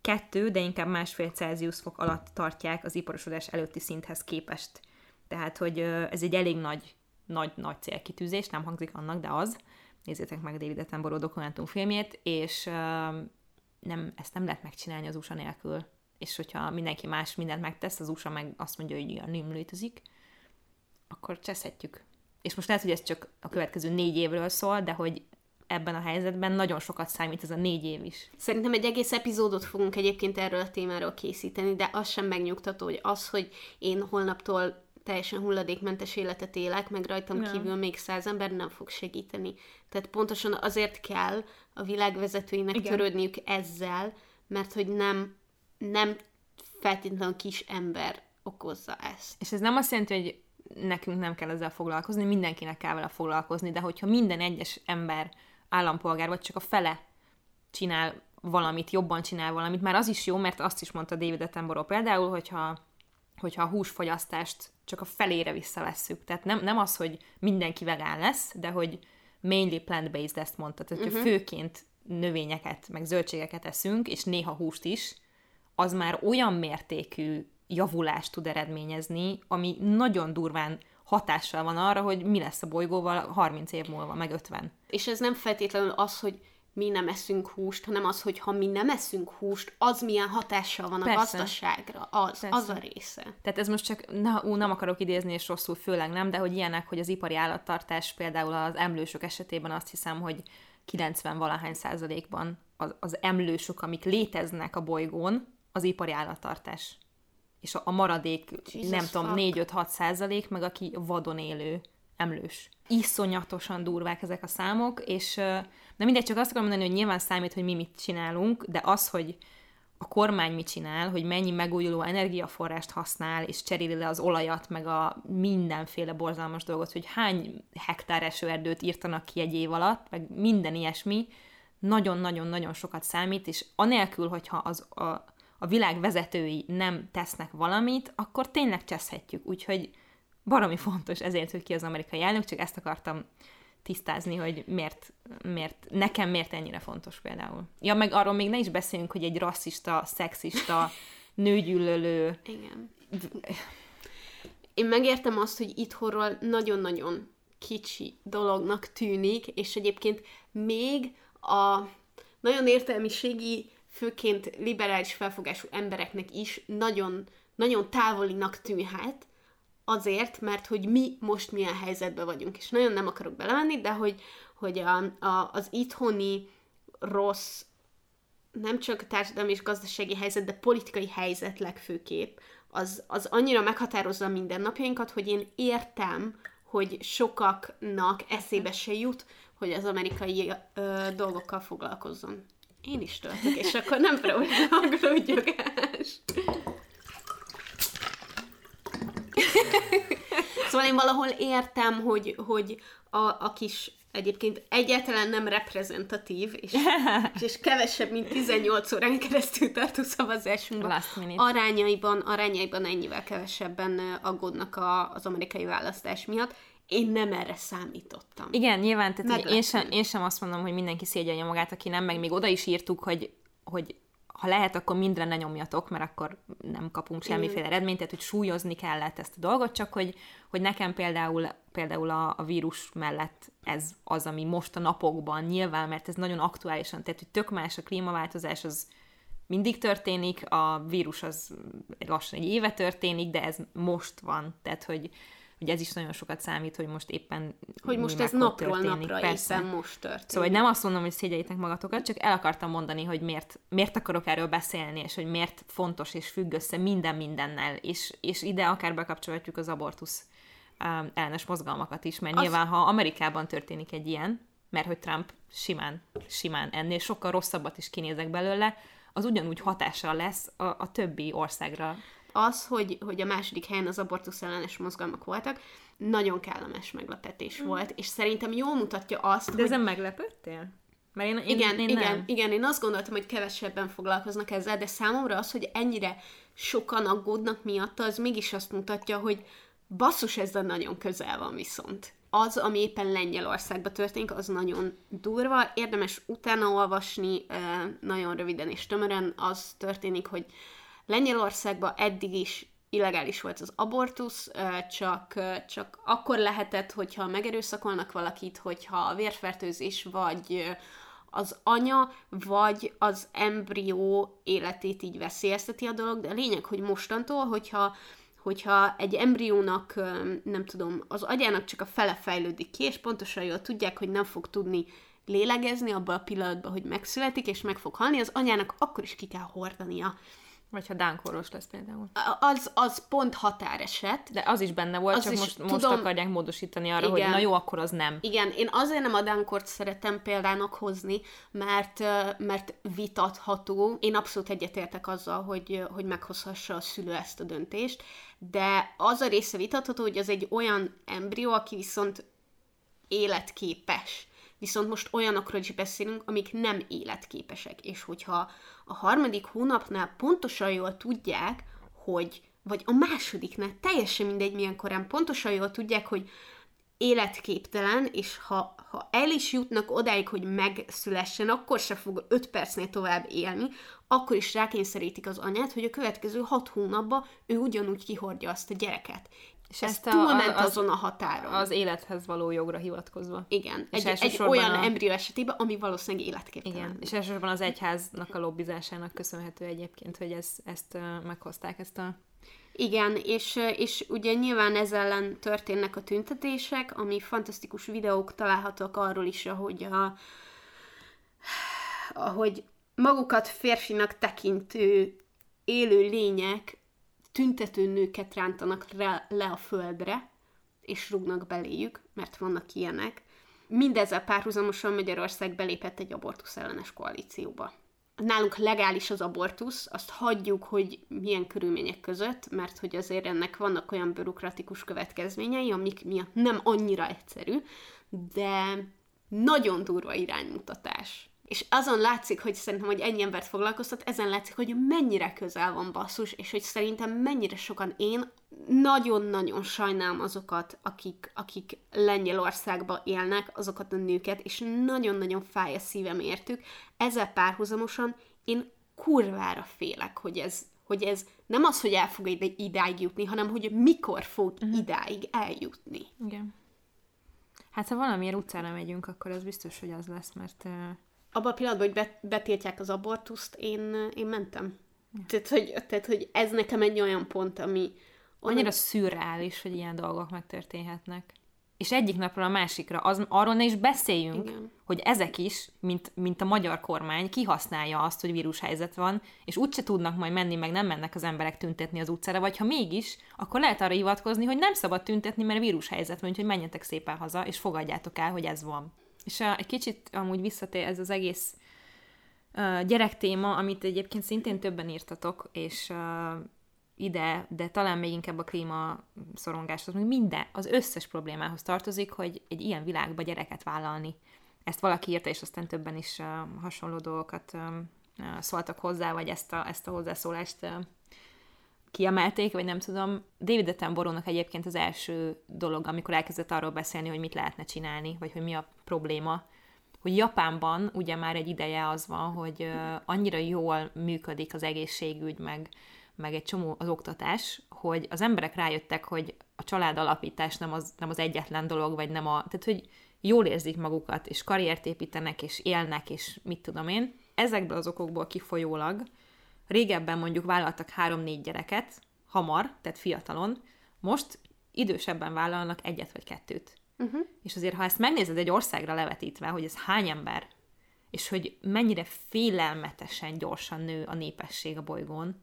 kettő, de inkább másfél Celsius fok alatt tartják az iparosodás előtti szinthez képest. Tehát, hogy ez egy elég nagy, nagy, nagy célkitűzés, nem hangzik annak, de az. Nézzétek meg David Attenborough dokumentumfilmjét, és nem, ezt nem lehet megcsinálni az USA nélkül. És hogyha mindenki más mindent megtesz, az USA meg azt mondja, hogy ilyen nem létezik, akkor cseszhetjük. És most lehet, hogy ez csak a következő négy évről szól, de hogy ebben a helyzetben nagyon sokat számít ez a négy év is. Szerintem egy egész epizódot fogunk egyébként erről a témáról készíteni, de az sem megnyugtató, hogy az, hogy én holnaptól teljesen hulladékmentes életet élek, meg rajtam Nem. kívül még száz ember nem fog segíteni. Tehát pontosan azért kell a világvezetőinek. Igen. törődniük ezzel, mert hogy nem, nem feltétlenül kis ember okozza ezt. És ez nem azt jelenti, hogy nekünk nem kell ezzel foglalkozni, mindenkinek kell vele foglalkozni, de hogyha minden egyes ember, állampolgár, vagy csak a fele csinál valamit, jobban csinál valamit, már az is jó, mert azt is mondta David Attenborough például, hogyha, hogyha a húsfogyasztást csak a felére visszavesszük. Tehát nem, nem az, hogy mindenki vegán lesz, de hogy mainly plant-based ezt mondta. Tehát, hogyha főként növényeket, meg zöldségeket eszünk, és néha húst is, az már olyan mértékű javulást tud eredményezni, ami nagyon durván hatással van arra, hogy mi lesz a bolygóval 30 év múlva, meg 50. És ez nem feltétlenül az, hogy mi nem eszünk húst, hanem az, hogy ha mi nem eszünk húst, az milyen hatással van Persze. a gazdaságra. Az, Persze. az a része. Tehát ez most csak, na, ú, nem akarok idézni, és rosszul főleg nem, de hogy ilyenek, hogy az ipari állattartás például az emlősök esetében azt hiszem, hogy 90 valahány százalékban az, az emlősök, amik léteznek a bolygón, az ipari állattartás. És a, a maradék, Jesus nem tudom, fuck. 4-5-6 százalék, meg aki vadon élő emlős. Iszonyatosan durvák ezek a számok, és de mindegy, csak azt akarom mondani, hogy nyilván számít, hogy mi mit csinálunk, de az, hogy a kormány mit csinál, hogy mennyi megújuló energiaforrást használ, és cseréli le az olajat, meg a mindenféle borzalmas dolgot, hogy hány hektár esőerdőt írtanak ki egy év alatt, meg minden ilyesmi, nagyon-nagyon-nagyon sokat számít, és anélkül, hogyha az, a, a világ vezetői nem tesznek valamit, akkor tényleg cseszhetjük. Úgyhogy baromi fontos ezért, hogy ki az amerikai elnök, csak ezt akartam tisztázni, hogy miért, miért, nekem miért ennyire fontos például. Ja, meg arról még ne is beszéljünk, hogy egy rasszista, szexista, <laughs> nőgyűlölő... Igen. Én megértem azt, hogy itthonról nagyon-nagyon kicsi dolognak tűnik, és egyébként még a nagyon értelmiségi, főként liberális felfogású embereknek is nagyon, nagyon távolinak tűnhet, azért, mert hogy mi most milyen helyzetben vagyunk, és nagyon nem akarok belemenni, de hogy, hogy a, a, az itthoni rossz, nem csak társadalmi és gazdasági helyzet, de politikai helyzet legfőképp, az, az annyira meghatározza a mindennapjainkat, hogy én értem, hogy sokaknak eszébe se jut, hogy az amerikai ö, dolgokkal foglalkozzon. Én is töltök, és akkor nem probléma a glódgyogás. szóval én valahol értem, hogy, hogy a, a kis egyébként egyáltalán nem reprezentatív, és, <laughs> és kevesebb, mint 18 órán keresztül tartó szavazásunkban arányaiban, arányaiban ennyivel kevesebben aggódnak a, az amerikai választás miatt. Én nem erre számítottam. Igen, nyilván, tehát én sem, én sem azt mondom, hogy mindenki szégyelje magát, aki nem, meg még oda is írtuk, hogy, hogy ha lehet, akkor mindre ne nyomjatok, mert akkor nem kapunk semmiféle eredményt, tehát hogy súlyozni kellett ezt a dolgot, csak hogy, hogy nekem például, például a, a vírus mellett ez az, ami most a napokban nyilván, mert ez nagyon aktuálisan, tehát hogy tök más a klímaváltozás, az mindig történik, a vírus az lassan egy éve történik, de ez most van, tehát hogy, hogy ez is nagyon sokat számít, hogy most éppen Hogy most ez napról történik. napra Persze. éppen most történik. Szóval hogy nem azt mondom, hogy szégyeljétek magatokat, csak el akartam mondani, hogy miért, miért akarok erről beszélni, és hogy miért fontos és függ össze minden mindennel, és, és ide akár bekapcsolhatjuk az abortusz um, ellenes mozgalmakat is, mert az... nyilván, ha Amerikában történik egy ilyen, mert hogy Trump simán, simán ennél sokkal rosszabbat is kinézek belőle, az ugyanúgy hatással lesz a, a többi országra az, hogy, hogy a második helyen az abortusz ellenes mozgalmak voltak, nagyon kellemes meglepetés mm. volt, és szerintem jól mutatja azt, De hogy... ezen meglepődtél? Mert én, én, igen, én igen, nem. igen, én azt gondoltam, hogy kevesebben foglalkoznak ezzel, de számomra az, hogy ennyire sokan aggódnak miatta, az mégis azt mutatja, hogy basszus, ezzel nagyon közel van viszont. Az, ami éppen Lengyelországban történik, az nagyon durva. Érdemes utána olvasni, nagyon röviden és tömören. Az történik, hogy Lengyelországban eddig is illegális volt az abortusz, csak, csak akkor lehetett, hogyha megerőszakolnak valakit, hogyha a vérfertőzés vagy az anya, vagy az embrió életét így veszélyezteti a dolog, de a lényeg, hogy mostantól, hogyha hogyha egy embriónak, nem tudom, az agyának csak a fele fejlődik ki, és pontosan jól tudják, hogy nem fog tudni lélegezni abban a pillanatban, hogy megszületik, és meg fog halni, az anyának akkor is ki kell hordania. Vagy ha dánkoros lesz például. Az, az pont határeset. De az is benne volt, az csak most, tudom, most akarják módosítani arra, igen, hogy na jó, akkor az nem. Igen, én azért nem a dánkort szeretem példának hozni, mert, mert vitatható. Én abszolút egyetértek azzal, hogy, hogy meghozhassa a szülő ezt a döntést, de az a része vitatható, hogy az egy olyan embrió, aki viszont életképes viszont most olyanokról is beszélünk, amik nem életképesek, és hogyha a harmadik hónapnál pontosan jól tudják, hogy, vagy a másodiknál, teljesen mindegy milyen korán, pontosan jól tudják, hogy életképtelen, és ha, ha el is jutnak odáig, hogy megszülessen, akkor se fog 5 percnél tovább élni, akkor is rákényszerítik az anyát, hogy a következő 6 hónapban ő ugyanúgy kihordja azt a gyereket. És ezt a, túlment az, azon a határon. Az élethez való jogra hivatkozva. Igen, és egy, egy olyan a... embrió esetében, ami valószínűleg életképtelen. Igen, és elsősorban az egyháznak a lobbizásának köszönhető egyébként, hogy ez, ezt meghozták, ezt a... Igen, és, és ugye nyilván ez ellen történnek a tüntetések, ami fantasztikus videók találhatók arról is, ahogy a, ahogy magukat férfinak tekintő élő lények tüntető nőket rántanak le, a földre, és rúgnak beléjük, mert vannak ilyenek. Mindezzel párhuzamosan Magyarország belépett egy abortusz ellenes koalícióba. nálunk legális az abortusz, azt hagyjuk, hogy milyen körülmények között, mert hogy azért ennek vannak olyan bürokratikus következményei, amik miatt nem annyira egyszerű, de nagyon durva iránymutatás. És azon látszik, hogy szerintem, hogy ennyi embert foglalkoztat, ezen látszik, hogy mennyire közel van basszus, és hogy szerintem mennyire sokan én nagyon-nagyon sajnálom azokat, akik, akik Lengyelországban élnek, azokat a nőket, és nagyon-nagyon fáj a szívem értük. Ezzel párhuzamosan én kurvára félek, hogy ez, hogy ez nem az, hogy el fog ide, idáig jutni, hanem hogy mikor fog uh-huh. idáig eljutni. Igen. Hát ha valamiért utcára megyünk, akkor az biztos, hogy az lesz, mert... Abban a pillanatban, hogy betiltják az abortuszt, én, én mentem. Ja. Tehát, hogy, tehát, hogy ez nekem egy olyan pont, ami... Annyira szürreális, hogy ilyen dolgok megtörténhetnek és egyik napról a másikra az, arról ne is beszéljünk, Igen. hogy ezek is, mint, mint a magyar kormány, kihasználja azt, hogy vírushelyzet van, és úgyse tudnak majd menni, meg nem mennek az emberek tüntetni az utcára, vagy ha mégis, akkor lehet arra hivatkozni, hogy nem szabad tüntetni, mert vírushelyzet van, hogy menjetek szépen haza, és fogadjátok el, hogy ez van. És a, egy kicsit amúgy visszatér ez az egész uh, gyerektéma, amit egyébként szintén többen írtatok, és uh, ide, de talán még inkább a klíma szorongáshoz, még minden, az összes problémához tartozik, hogy egy ilyen világba gyereket vállalni. Ezt valaki írta, és aztán többen is uh, hasonló dolgokat uh, szóltak hozzá, vagy ezt a, ezt a hozzászólást uh, kiemelték, vagy nem tudom. David Attenborough-nak egyébként az első dolog, amikor elkezdett arról beszélni, hogy mit lehetne csinálni, vagy hogy mi a probléma, hogy Japánban ugye már egy ideje az van, hogy annyira jól működik az egészségügy, meg meg egy csomó az oktatás, hogy az emberek rájöttek, hogy a család alapítás nem az, nem az egyetlen dolog, vagy nem a... Tehát, hogy jól érzik magukat, és karriert építenek, és élnek, és mit tudom én. Ezekből az okokból kifolyólag régebben mondjuk vállaltak három-négy gyereket, hamar, tehát fiatalon, most idősebben vállalnak egyet vagy kettőt. Uh-huh. És azért, ha ezt megnézed egy országra levetítve, hogy ez hány ember, és hogy mennyire félelmetesen gyorsan nő a népesség a bolygón,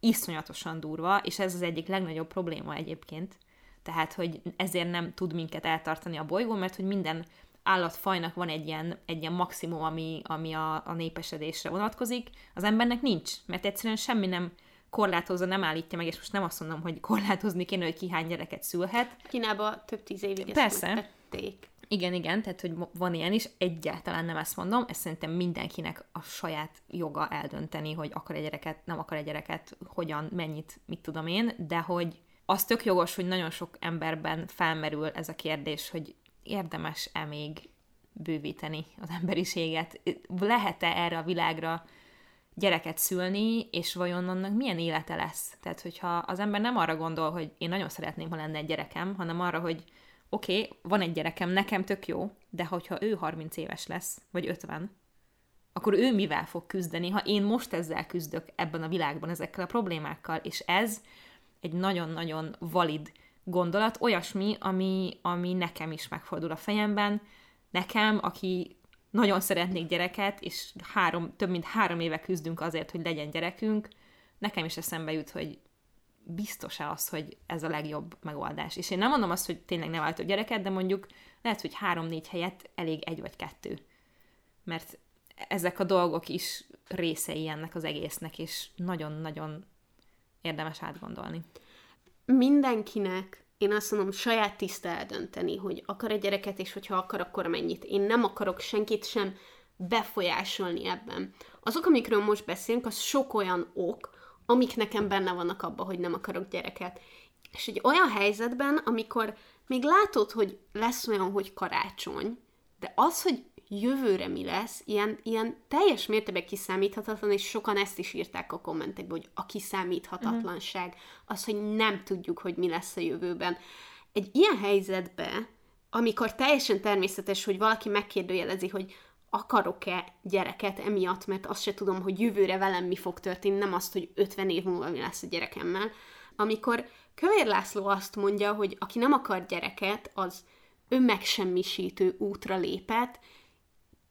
iszonyatosan durva, és ez az egyik legnagyobb probléma egyébként. Tehát, hogy ezért nem tud minket eltartani a bolygó, mert hogy minden állatfajnak van egy ilyen, egy ilyen maximum, ami, ami a, a népesedésre vonatkozik, az embernek nincs, mert egyszerűen semmi nem korlátozza, nem állítja meg, és most nem azt mondom, hogy korlátozni kéne, hogy ki hány gyereket szülhet. Kínában több tíz évig Persze. ezt megtették. Igen, igen, tehát hogy van ilyen is, egyáltalán nem ezt mondom, ez szerintem mindenkinek a saját joga eldönteni, hogy akar egy gyereket, nem akar egy gyereket, hogyan, mennyit, mit tudom én, de hogy az tök jogos, hogy nagyon sok emberben felmerül ez a kérdés, hogy érdemes-e még bővíteni az emberiséget? Lehet-e erre a világra gyereket szülni, és vajon annak milyen élete lesz? Tehát, hogyha az ember nem arra gondol, hogy én nagyon szeretném, ha lenne egy gyerekem, hanem arra, hogy oké, okay, van egy gyerekem, nekem tök jó, de hogyha ő 30 éves lesz, vagy 50, akkor ő mivel fog küzdeni, ha én most ezzel küzdök ebben a világban, ezekkel a problémákkal, és ez egy nagyon-nagyon valid gondolat, olyasmi, ami, ami nekem is megfordul a fejemben, nekem, aki nagyon szeretnék gyereket, és három, több mint három éve küzdünk azért, hogy legyen gyerekünk, nekem is eszembe jut, hogy biztos-e az, hogy ez a legjobb megoldás. És én nem mondom azt, hogy tényleg ne váltó gyereket, de mondjuk lehet, hogy három-négy helyett elég egy vagy kettő. Mert ezek a dolgok is részei ennek az egésznek, és nagyon-nagyon érdemes átgondolni. Mindenkinek én azt mondom, saját tiszta eldönteni, hogy akar egy gyereket, és hogyha akar, akkor mennyit. Én nem akarok senkit sem befolyásolni ebben. Azok, amikről most beszélünk, az sok olyan ok, amik nekem benne vannak abba, hogy nem akarok gyereket. És egy olyan helyzetben, amikor még látod, hogy lesz olyan, hogy karácsony, de az, hogy jövőre mi lesz, ilyen, ilyen teljes mértékben kiszámíthatatlan, és sokan ezt is írták a kommentekben, hogy a kiszámíthatatlanság, uh-huh. az, hogy nem tudjuk, hogy mi lesz a jövőben. Egy ilyen helyzetben, amikor teljesen természetes, hogy valaki megkérdőjelezi, hogy akarok-e gyereket emiatt, mert azt se tudom, hogy jövőre velem mi fog történni, nem azt, hogy 50 év múlva mi lesz a gyerekemmel. Amikor Kövér László azt mondja, hogy aki nem akar gyereket, az önmegsemmisítő útra lépett.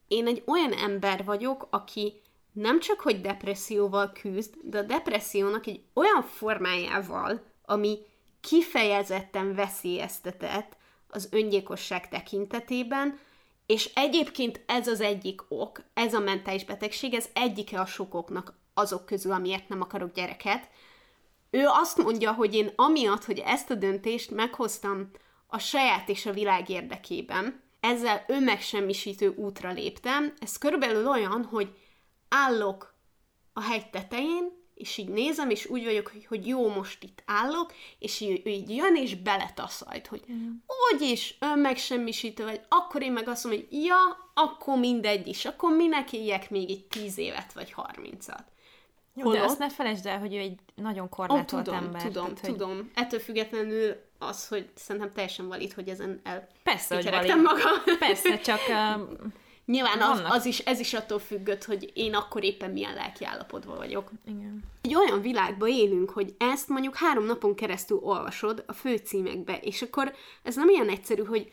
Én egy olyan ember vagyok, aki nem csak hogy depresszióval küzd, de a depressziónak egy olyan formájával, ami kifejezetten veszélyeztetett az öngyilkosság tekintetében, És egyébként ez az egyik ok, ez a mentális betegség, ez egyike a sok oknak azok közül, amiért nem akarok gyereket. Ő azt mondja, hogy én amiatt, hogy ezt a döntést meghoztam a saját és a világ érdekében, ezzel önmegsemmisítő útra léptem. Ez körülbelül olyan, hogy állok a hegy tetején, és így nézem, és úgy vagyok, hogy, hogy jó, most itt állok, és így, így jön, és beletaszajt, hogy mm. úgyis önmegsemmisítő vagy, akkor én meg azt mondom, hogy ja, akkor mindegy is, akkor minek éljek még egy tíz évet, vagy harmincat. Jó, Holott... de azt ne felejtsd el, hogy ő egy nagyon korlátolt oh, tudom, ember. Tudom, tehát, tudom. Hogy... Ettől függetlenül az, hogy szerintem teljesen valid, hogy ezen el Persze, hogy valid. magam. Persze, csak uh, <laughs> Nyilván az, az is, ez is attól függött, hogy én akkor éppen milyen lelki állapotban vagyok. Igen. Egy olyan világban élünk, hogy ezt mondjuk három napon keresztül olvasod a főcímekbe, és akkor ez nem ilyen egyszerű, hogy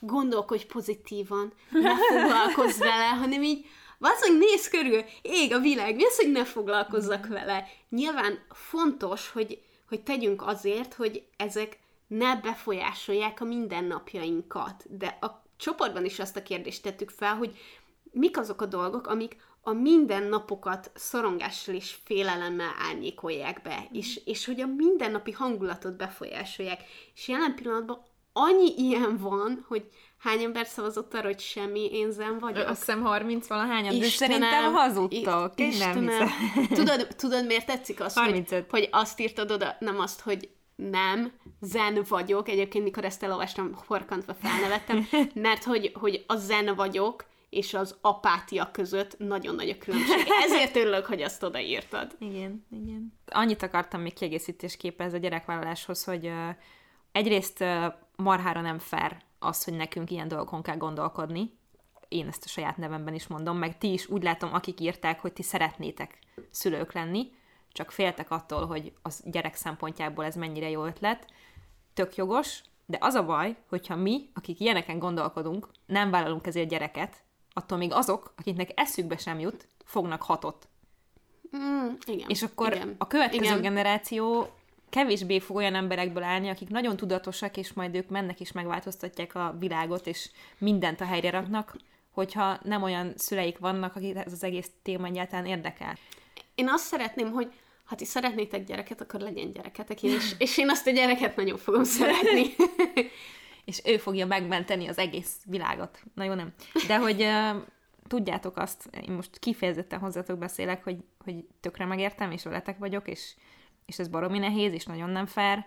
gondolkodj pozitívan, ne foglalkozz vele, hanem így hogy néz körül, ég a világ, mi az, hogy ne foglalkozzak vele? Nyilván fontos, hogy, hogy tegyünk azért, hogy ezek ne befolyásolják a mindennapjainkat, de a csoportban is azt a kérdést tettük fel, hogy mik azok a dolgok, amik a mindennapokat szorongással és félelemmel árnyékolják be, mm. és, és hogy a mindennapi hangulatot befolyásolják. És jelen pillanatban annyi ilyen van, hogy hány ember szavazott arra, hogy semmi, én zen vagyok. Azt hiszem 30 valahányan, de szerintem hazudtok. Istenem. Nem tudod, tudod, miért tetszik az, hogy, hogy azt írtad oda, nem azt, hogy nem, zen vagyok, egyébként mikor ezt elolvastam, horkantva felnevettem, <laughs> mert hogy, hogy a zen vagyok, és az apátia között nagyon nagy a különbség. <laughs> Ezért örülök, hogy azt odaírtad. Igen, igen. Annyit akartam még kiegészítésképpen ez a gyerekvállaláshoz, hogy uh, egyrészt uh, marhára nem fair az, hogy nekünk ilyen dolgokon kell gondolkodni. Én ezt a saját nevemben is mondom, meg ti is úgy látom, akik írták, hogy ti szeretnétek szülők lenni, csak féltek attól, hogy az gyerek szempontjából ez mennyire jó ötlet. Tök jogos, de az a baj, hogyha mi, akik ilyeneken gondolkodunk, nem vállalunk ezért gyereket, attól még azok, akiknek eszükbe sem jut, fognak hatot. Mm, igen. És akkor igen. a következő igen. generáció kevésbé fog olyan emberekből állni, akik nagyon tudatosak, és majd ők mennek és megváltoztatják a világot, és mindent a helyre raknak, hogyha nem olyan szüleik vannak, akik ez az egész téma egyáltalán érdekel. Én azt szeretném, hogy ha ti szeretnétek gyereket, akkor legyen gyereketek én is, és én azt a gyereket nagyon fogom szeretni. <laughs> és ő fogja megmenteni az egész világot. Na jó, nem. De hogy uh, tudjátok azt, én most kifejezetten hozzátok beszélek, hogy, hogy tökre megértem, és veletek vagyok, és, és ez baromi nehéz, és nagyon nem fair.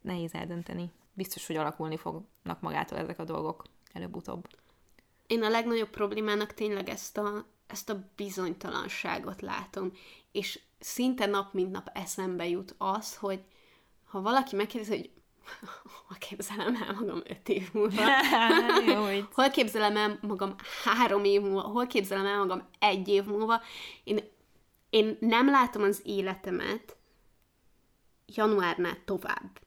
Nehéz eldönteni. Biztos, hogy alakulni fognak magától ezek a dolgok előbb-utóbb. Én a legnagyobb problémának tényleg ezt a, ezt a bizonytalanságot látom, és szinte nap mint nap eszembe jut az, hogy ha valaki megkérdezi, hogy <laughs> hol képzelem el magam öt év múlva, <laughs> hol képzelem el magam három év múlva, hol képzelem el magam egy év múlva, én, én nem látom az életemet januárnál tovább.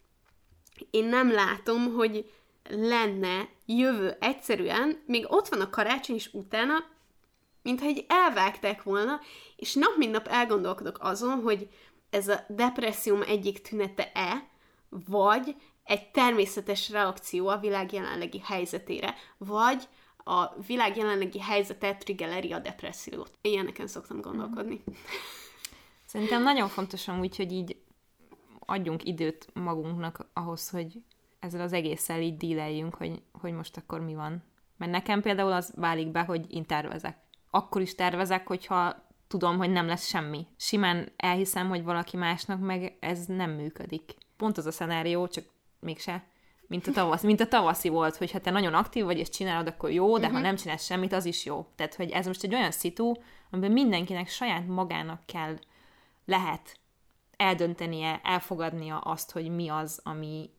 Én nem látom, hogy lenne jövő egyszerűen, még ott van a karácsony, és utána mintha egy elvágták volna, és nap mint nap elgondolkodok azon, hogy ez a depresszióm egyik tünete-e, vagy egy természetes reakció a világ jelenlegi helyzetére, vagy a világ jelenlegi helyzete triggeleri a depressziót. Ilyeneken szoktam gondolkodni. Szerintem nagyon fontos amúgy, hogy így adjunk időt magunknak ahhoz, hogy ezzel az egésszel így díleljünk, hogy, hogy most akkor mi van. Mert nekem például az válik be, hogy én tervezek akkor is tervezek, hogyha tudom, hogy nem lesz semmi. Simán elhiszem, hogy valaki másnak meg ez nem működik. Pont az a szenárió, csak mégse, mint a, tavasz, mint a tavaszi volt, hogy ha te nagyon aktív vagy és csinálod, akkor jó, de uh-huh. ha mhm. nem csinálsz semmit, az is jó. Tehát, hogy ez most egy olyan szitu, amiben mindenkinek saját magának kell, lehet eldöntenie, elfogadnia azt, hogy mi az, ami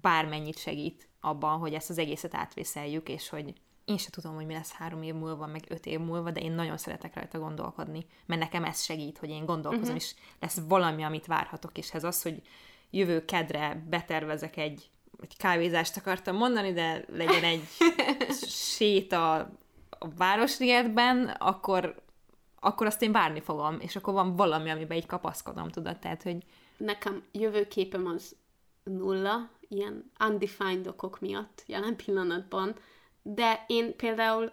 bármennyit segít abban, hogy ezt az egészet átvészeljük, és hogy én se tudom, hogy mi lesz három év múlva, meg öt év múlva, de én nagyon szeretek rajta gondolkodni, mert nekem ez segít, hogy én gondolkozom, uh-huh. és lesz valami, amit várhatok, és ez az, hogy jövő kedre betervezek egy, egy kávézást akartam mondani, de legyen egy <laughs> séta a Városligetben, akkor, akkor azt én várni fogom, és akkor van valami, amiben így kapaszkodom, tudod, tehát, hogy... Nekem jövőképem az nulla, ilyen undefined okok miatt jelen pillanatban, de én például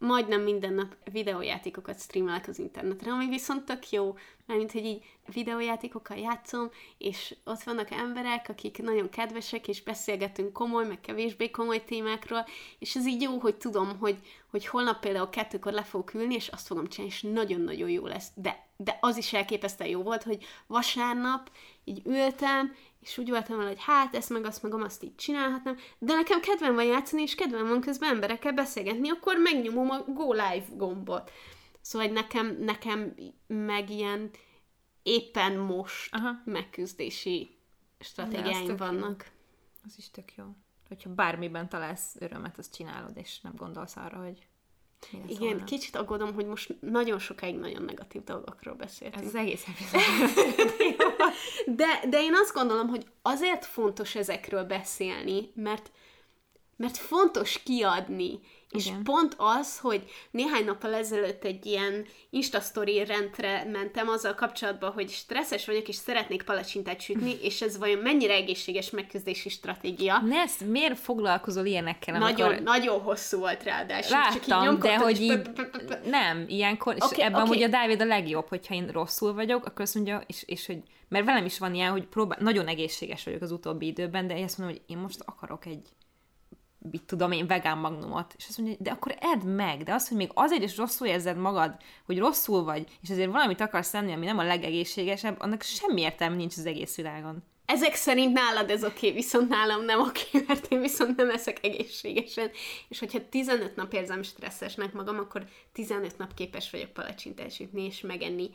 majdnem minden nap videójátékokat streamelek az internetre, ami viszont tök jó, mert hogy így videójátékokkal játszom, és ott vannak emberek, akik nagyon kedvesek, és beszélgetünk komoly, meg kevésbé komoly témákról, és ez így jó, hogy tudom, hogy, hogy holnap például kettőkor le fogok ülni, és azt fogom csinálni, és nagyon-nagyon jó lesz. De, de az is elképesztően jó volt, hogy vasárnap így ültem, és úgy voltam vele, hogy hát ezt meg azt meg azt így csinálhatnám, de nekem kedvem van játszani, és kedvem van közben emberekkel beszélgetni, akkor megnyomom a Go Live gombot. Szóval nekem, nekem meg ilyen éppen most Aha. megküzdési stratégiáim vannak. Az is tök jó. Hogyha bármiben találsz örömet, azt csinálod, és nem gondolsz arra, hogy igen, volna. kicsit aggódom, hogy most nagyon sokáig nagyon negatív dolgokról beszéltünk. Ez az egész <laughs> de, de én azt gondolom, hogy azért fontos ezekről beszélni, mert mert fontos kiadni, és Igen. pont az, hogy néhány nappal ezelőtt egy ilyen Instastory rendre mentem azzal kapcsolatban, hogy stresszes vagyok, és szeretnék palacsintát sütni, és ez vajon mennyire egészséges megküzdési stratégia. Nesz, miért foglalkozol ilyenekkel? Amikor... Nagyon, nagyon hosszú volt ráadásul. Láttam, de hogy így nem, ilyenkor, és okay, ebben okay. a Dávid a legjobb, hogyha én rosszul vagyok, akkor azt mondja, és, és hogy, mert velem is van ilyen, hogy próbál, nagyon egészséges vagyok az utóbbi időben, de én azt mondom, hogy én most akarok egy mit tudom én, vegán magnumot, és azt mondja, de akkor edd meg, de az, hogy még azért is rosszul érzed magad, hogy rosszul vagy, és azért valamit akarsz tenni, ami nem a legegészségesebb, annak semmi értelme nincs az egész világon. Ezek szerint nálad ez oké, okay, viszont nálam nem oké, okay, <laughs> mert én viszont nem eszek egészségesen. És hogyha 15 nap érzem stresszesnek magam, akkor 15 nap képes vagyok palacsintát sütni és megenni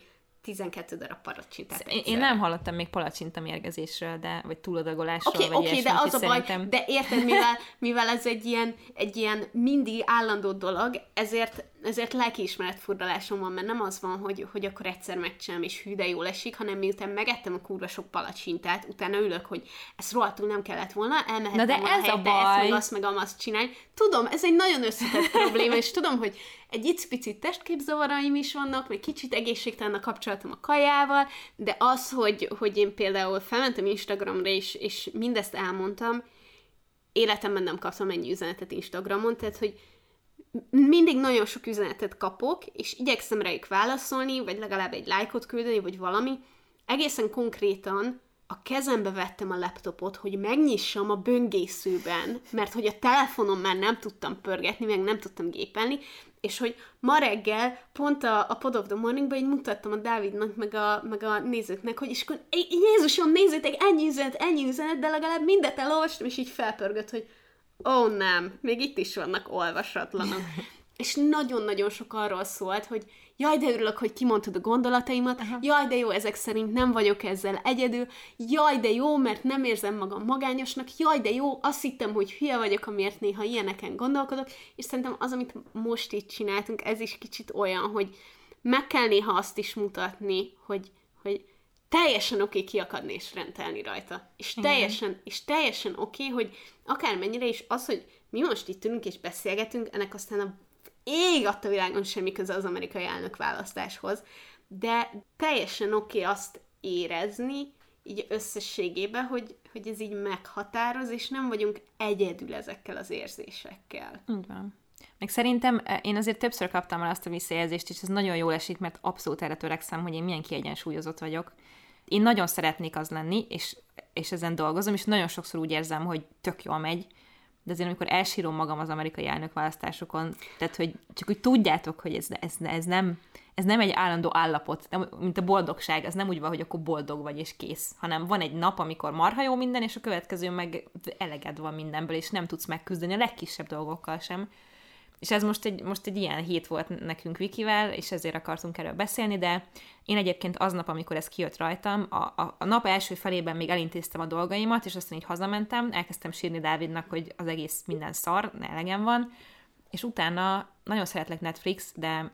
12 darab palacsintát. Én, én nem hallottam még palacsinta mérgezésről, de, vagy túladagolásról, okay, vagy okay, de az a baj, szerintem... de érted, mivel, mivel ez egy ilyen, egy ilyen mindig állandó dolog, ezért ezért lelkiismeret furdalásom van, mert nem az van, hogy, hogy akkor egyszer megcsinálom, és hű, de jól esik, hanem miután megettem a kurva sok palacsintát, utána ülök, hogy ezt rohadtul nem kellett volna, elmehettem Na de ez a baj. ezt meg azt meg azt csinálni. Tudom, ez egy nagyon összetett probléma, és tudom, hogy egy icipicit testképzavaraim is vannak, meg kicsit egészségtelen a kapcsolatom a kajával, de az, hogy, hogy én például felmentem Instagramra, és, és mindezt elmondtam, életemben nem kaptam ennyi üzenetet Instagramon, tehát, hogy mindig nagyon sok üzenetet kapok, és igyekszem rájuk válaszolni, vagy legalább egy lájkot küldeni, vagy valami. Egészen konkrétan a kezembe vettem a laptopot, hogy megnyissam a böngészőben, mert hogy a telefonon már nem tudtam pörgetni, meg nem tudtam gépelni, és hogy ma reggel pont a, a Pod of the Morning-ban így mutattam a Dávidnak, meg a, meg a nézőknek, hogy és akkor Jézusom, nézzétek, ennyi üzenet, ennyi üzenet, de legalább mindet elolvastam, és így felpörgött, hogy ó oh, nem, még itt is vannak olvasatlanok. <laughs> és nagyon-nagyon sok arról szólt, hogy jaj, de örülök, hogy kimondtad a gondolataimat, Aha. jaj, de jó, ezek szerint nem vagyok ezzel egyedül, jaj, de jó, mert nem érzem magam magányosnak, jaj, de jó, azt hittem, hogy hülye vagyok, amiért néha ilyeneken gondolkodok, és szerintem az, amit most itt csináltunk, ez is kicsit olyan, hogy meg kell néha azt is mutatni, hogy, hogy teljesen oké okay kiakadni és rendelni rajta. És teljesen, és teljesen oké, okay, hogy akármennyire is az, hogy mi most itt ülünk és beszélgetünk, ennek aztán a ég adta világon semmi köze az amerikai elnök választáshoz, de teljesen oké okay azt érezni, így összességében, hogy, hogy ez így meghatároz, és nem vagyunk egyedül ezekkel az érzésekkel. Így van. Meg szerintem eh, én azért többször kaptam el azt a visszajelzést, és ez nagyon jól esik, mert abszolút erre törekszem, hogy én milyen kiegyensúlyozott vagyok. Én nagyon szeretnék az lenni, és, és ezen dolgozom, és nagyon sokszor úgy érzem, hogy tök jól megy, de azért amikor elsírom magam az amerikai elnökválasztásokon, tehát hogy csak úgy tudjátok, hogy ez, ez, ez, nem, ez nem egy állandó állapot, nem, mint a boldogság, ez nem úgy van, hogy akkor boldog vagy és kész, hanem van egy nap, amikor marha jó minden, és a következő meg eleged van mindenből, és nem tudsz megküzdeni a legkisebb dolgokkal sem. És ez most egy, most egy ilyen hét volt nekünk Vikivel, és ezért akartunk erről beszélni, de én egyébként aznap, amikor ez kijött rajtam, a, a, a nap első felében még elintéztem a dolgaimat, és aztán így hazamentem, elkezdtem sírni Dávidnak, hogy az egész minden szar, ne elegem van, és utána nagyon szeretlek Netflix, de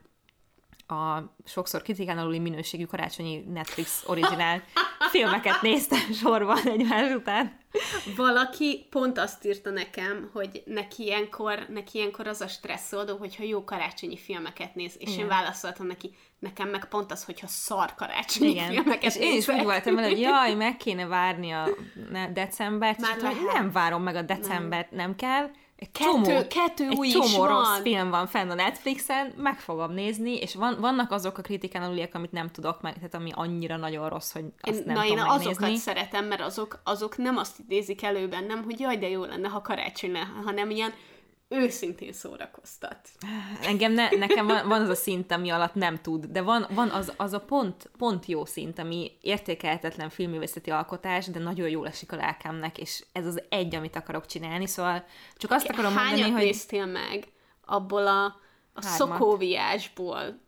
a sokszor kritikán aluli minőségű karácsonyi Netflix originál <laughs> filmeket néztem sorban egymás után. Valaki pont azt írta nekem, hogy neki ilyenkor, neki ilyenkor az a stresszoldó, hogyha jó karácsonyi filmeket néz, és Igen. én válaszoltam neki, nekem meg pont az, hogyha szar karácsonyi Igen. filmeket És én is úgy voltam hogy jaj, meg kéne várni a <laughs> decembert, Már és nem várom meg a decembert, nem, nem kell, Kettő- csomó, kettő egy új is csomó rossz van. film van fenn a Netflixen, meg fogom nézni, és van, vannak azok a kritikán aluliek, amit nem tudok meg, tehát ami annyira nagyon rossz, hogy azt Én, nem na én tudom azokat megnézni. szeretem, mert azok, azok nem azt idézik elő bennem, hogy jaj, de jó lenne, ha karácsony lenne, hanem ilyen őszintén szórakoztat. Engem ne, nekem van, van az a szint, ami alatt nem tud, de van, van az, az a pont, pont jó szint, ami értékelhetetlen filmművészeti alkotás, de nagyon jól esik a lelkemnek, és ez az egy, amit akarok csinálni, szóval csak azt akarom Hányat mondani, hogy néztél meg abból a, a szokóviásból?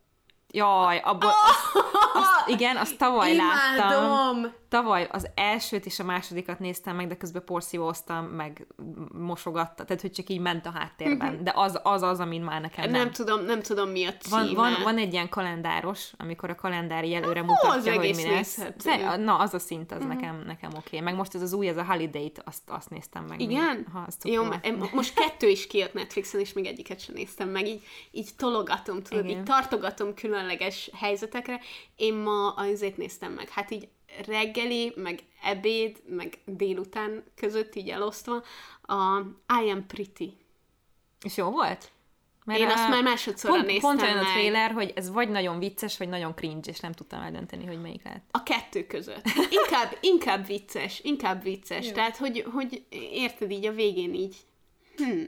jaj, abból, azt, azt, igen, azt tavaly láttam. Tavaly az elsőt és a másodikat néztem meg, de közben porszívóztam, meg mosogattam, tehát hogy csak így ment a háttérben. De az az, az amin már nekem nem. Nem tudom, nem tudom mi a címe. Van, van, van egy ilyen kalendáros, amikor a kalendári előre az mutatja, hogy egész mi lesz. De, na, az a szint, az nekem, nekem oké. Okay. Meg most ez az új, ez a Holiday-t, azt, azt néztem meg. Igen? Ha, azt Jó, most kettő is kijött Netflixen, és még egyiket sem néztem meg. Így, így tologatom, tudod, Igen. így tartogatom különleges helyzetekre. Én ma azért néztem meg. Hát így reggeli, meg ebéd, meg délután között így elosztva a I Am Pretty. És jó volt? Én azt a- már másodszorra pont, néztem Pont olyan a meg. trailer, hogy ez vagy nagyon vicces, vagy nagyon cringe, és nem tudtam eldönteni, hogy melyik lehet. A kettő között. Inkább, inkább vicces, inkább vicces. Jó. Tehát, hogy, hogy érted így a végén így, hmm,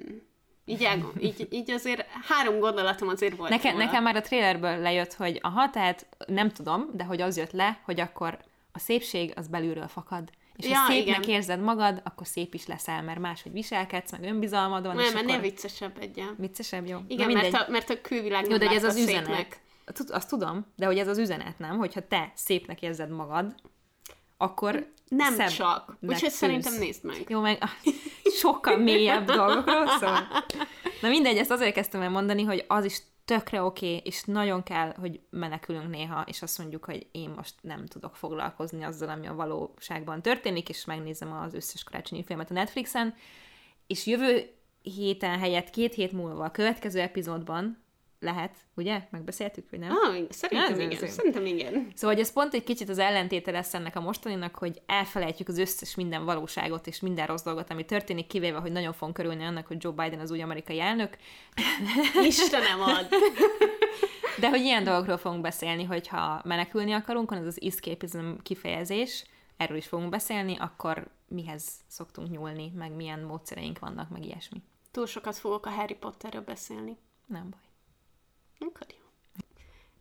így, elgond, így, így azért három gondolatom azért volt. Nekem, róla. nekem már a trailerből lejött, hogy aha, tehát nem tudom, de hogy az jött le, hogy akkor a szépség az belülről fakad. És Ja, ha szépnek igen. érzed magad, akkor szép is leszel, mert máshogy viselkedsz, meg önbizalmad van, Nem, mert akkor viccesebb egyen. viccesebb, jó? Igen, mert a, mert a külvilág Jó, nem de ez az üzenet. szépnek. Tud- Azt tudom, de hogy ez az üzenet, nem? Hogyha te szépnek érzed magad, akkor Nem szebb csak. Úgyhogy szerintem nézd meg. Jó, meg sokkal mélyebb dolgokról szól. Na mindegy, ezt azért kezdtem el mondani, hogy az is tökre oké, okay, és nagyon kell, hogy menekülünk néha, és azt mondjuk, hogy én most nem tudok foglalkozni azzal, ami a valóságban történik, és megnézem az összes karácsonyi filmet a Netflixen, és jövő héten helyett két hét múlva a következő epizódban lehet, ugye? Megbeszéltük, vagy nem? Ah, szerintem Ez- igen. ez- Szerintem igen. Szóval, hogy ez pont egy kicsit az ellentéte lesz ennek a mostaninak, hogy elfelejtjük az összes minden valóságot és minden rossz dolgot, ami történik, kivéve, hogy nagyon fogunk körülni annak, hogy Joe Biden az új amerikai elnök, <laughs> Istenem ad. <laughs> de hogy ilyen dolgokról fogunk beszélni, hogyha menekülni akarunk, az az escapism kifejezés, erről is fogunk beszélni, akkor mihez szoktunk nyúlni, meg milyen módszereink vannak, meg ilyesmi. Túl sokat fogok a Harry Potterről beszélni. Nem baj. Akkor jó.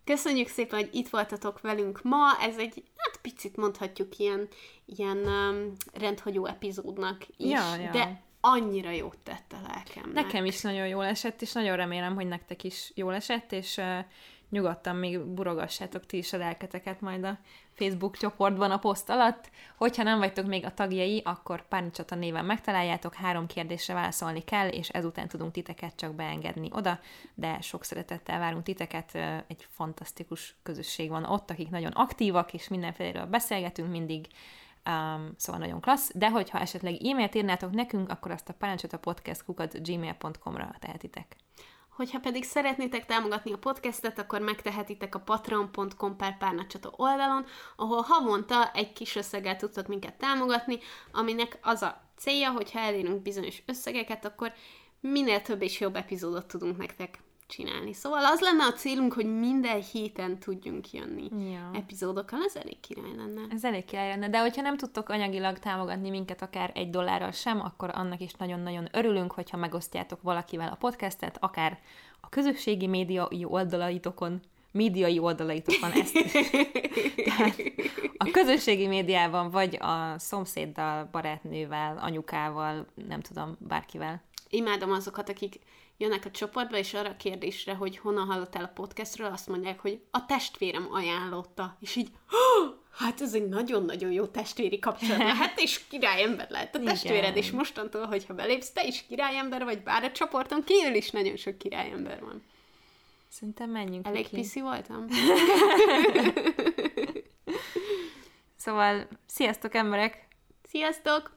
Köszönjük szépen, hogy itt voltatok velünk ma. Ez egy, hát picit mondhatjuk ilyen, ilyen um, rendhagyó epizódnak is, Ja, ja. de annyira jót tett a lelkemnek. Nekem is nagyon jól esett, és nagyon remélem, hogy nektek is jól esett, és uh, nyugodtan még burogassátok ti is a lelketeket majd a Facebook csoportban a poszt alatt. Hogyha nem vagytok még a tagjai, akkor Párnicsata néven megtaláljátok, három kérdésre válaszolni kell, és ezután tudunk titeket csak beengedni oda, de sok szeretettel várunk titeket, egy fantasztikus közösség van ott, akik nagyon aktívak, és mindenféleről beszélgetünk mindig, Um, szóval nagyon klassz, de hogyha esetleg e-mailt írnátok nekünk, akkor azt a parancsot podcast gmail.com-ra tehetitek. Hogyha pedig szeretnétek támogatni a podcastet, akkor megtehetitek a patreon.com per párnacsata oldalon, ahol havonta egy kis összeggel tudtok minket támogatni, aminek az a célja, hogyha elérünk bizonyos összegeket, akkor minél több és jobb epizódot tudunk nektek csinálni. Szóval az lenne a célunk, hogy minden héten tudjunk jönni Ja. epizódokkal, ez elég király lenne. Ez elég király lenne, de hogyha nem tudtok anyagilag támogatni minket akár egy dollárral sem, akkor annak is nagyon-nagyon örülünk, hogyha megosztjátok valakivel a podcastet, akár a közösségi médiai oldalaitokon, médiai oldalaitokon ezt. <laughs> Tehát a közösségi médiában, vagy a szomszéddal, barátnővel, anyukával, nem tudom, bárkivel. Imádom azokat, akik jönnek a csoportba, és arra a kérdésre, hogy honnan hallottál a podcastről, azt mondják, hogy a testvérem ajánlotta. És így, "Hó, hát ez egy nagyon-nagyon jó testvéri kapcsolat <laughs> lehet, és királyember lehet a Igen. testvéred, és mostantól, hogyha belépsz, te is királyember vagy, bár a csoporton kívül is nagyon sok királyember van. Szerintem menjünk Elég neki. piszi voltam? <laughs> <laughs> Szóval, sziasztok emberek! Sziasztok!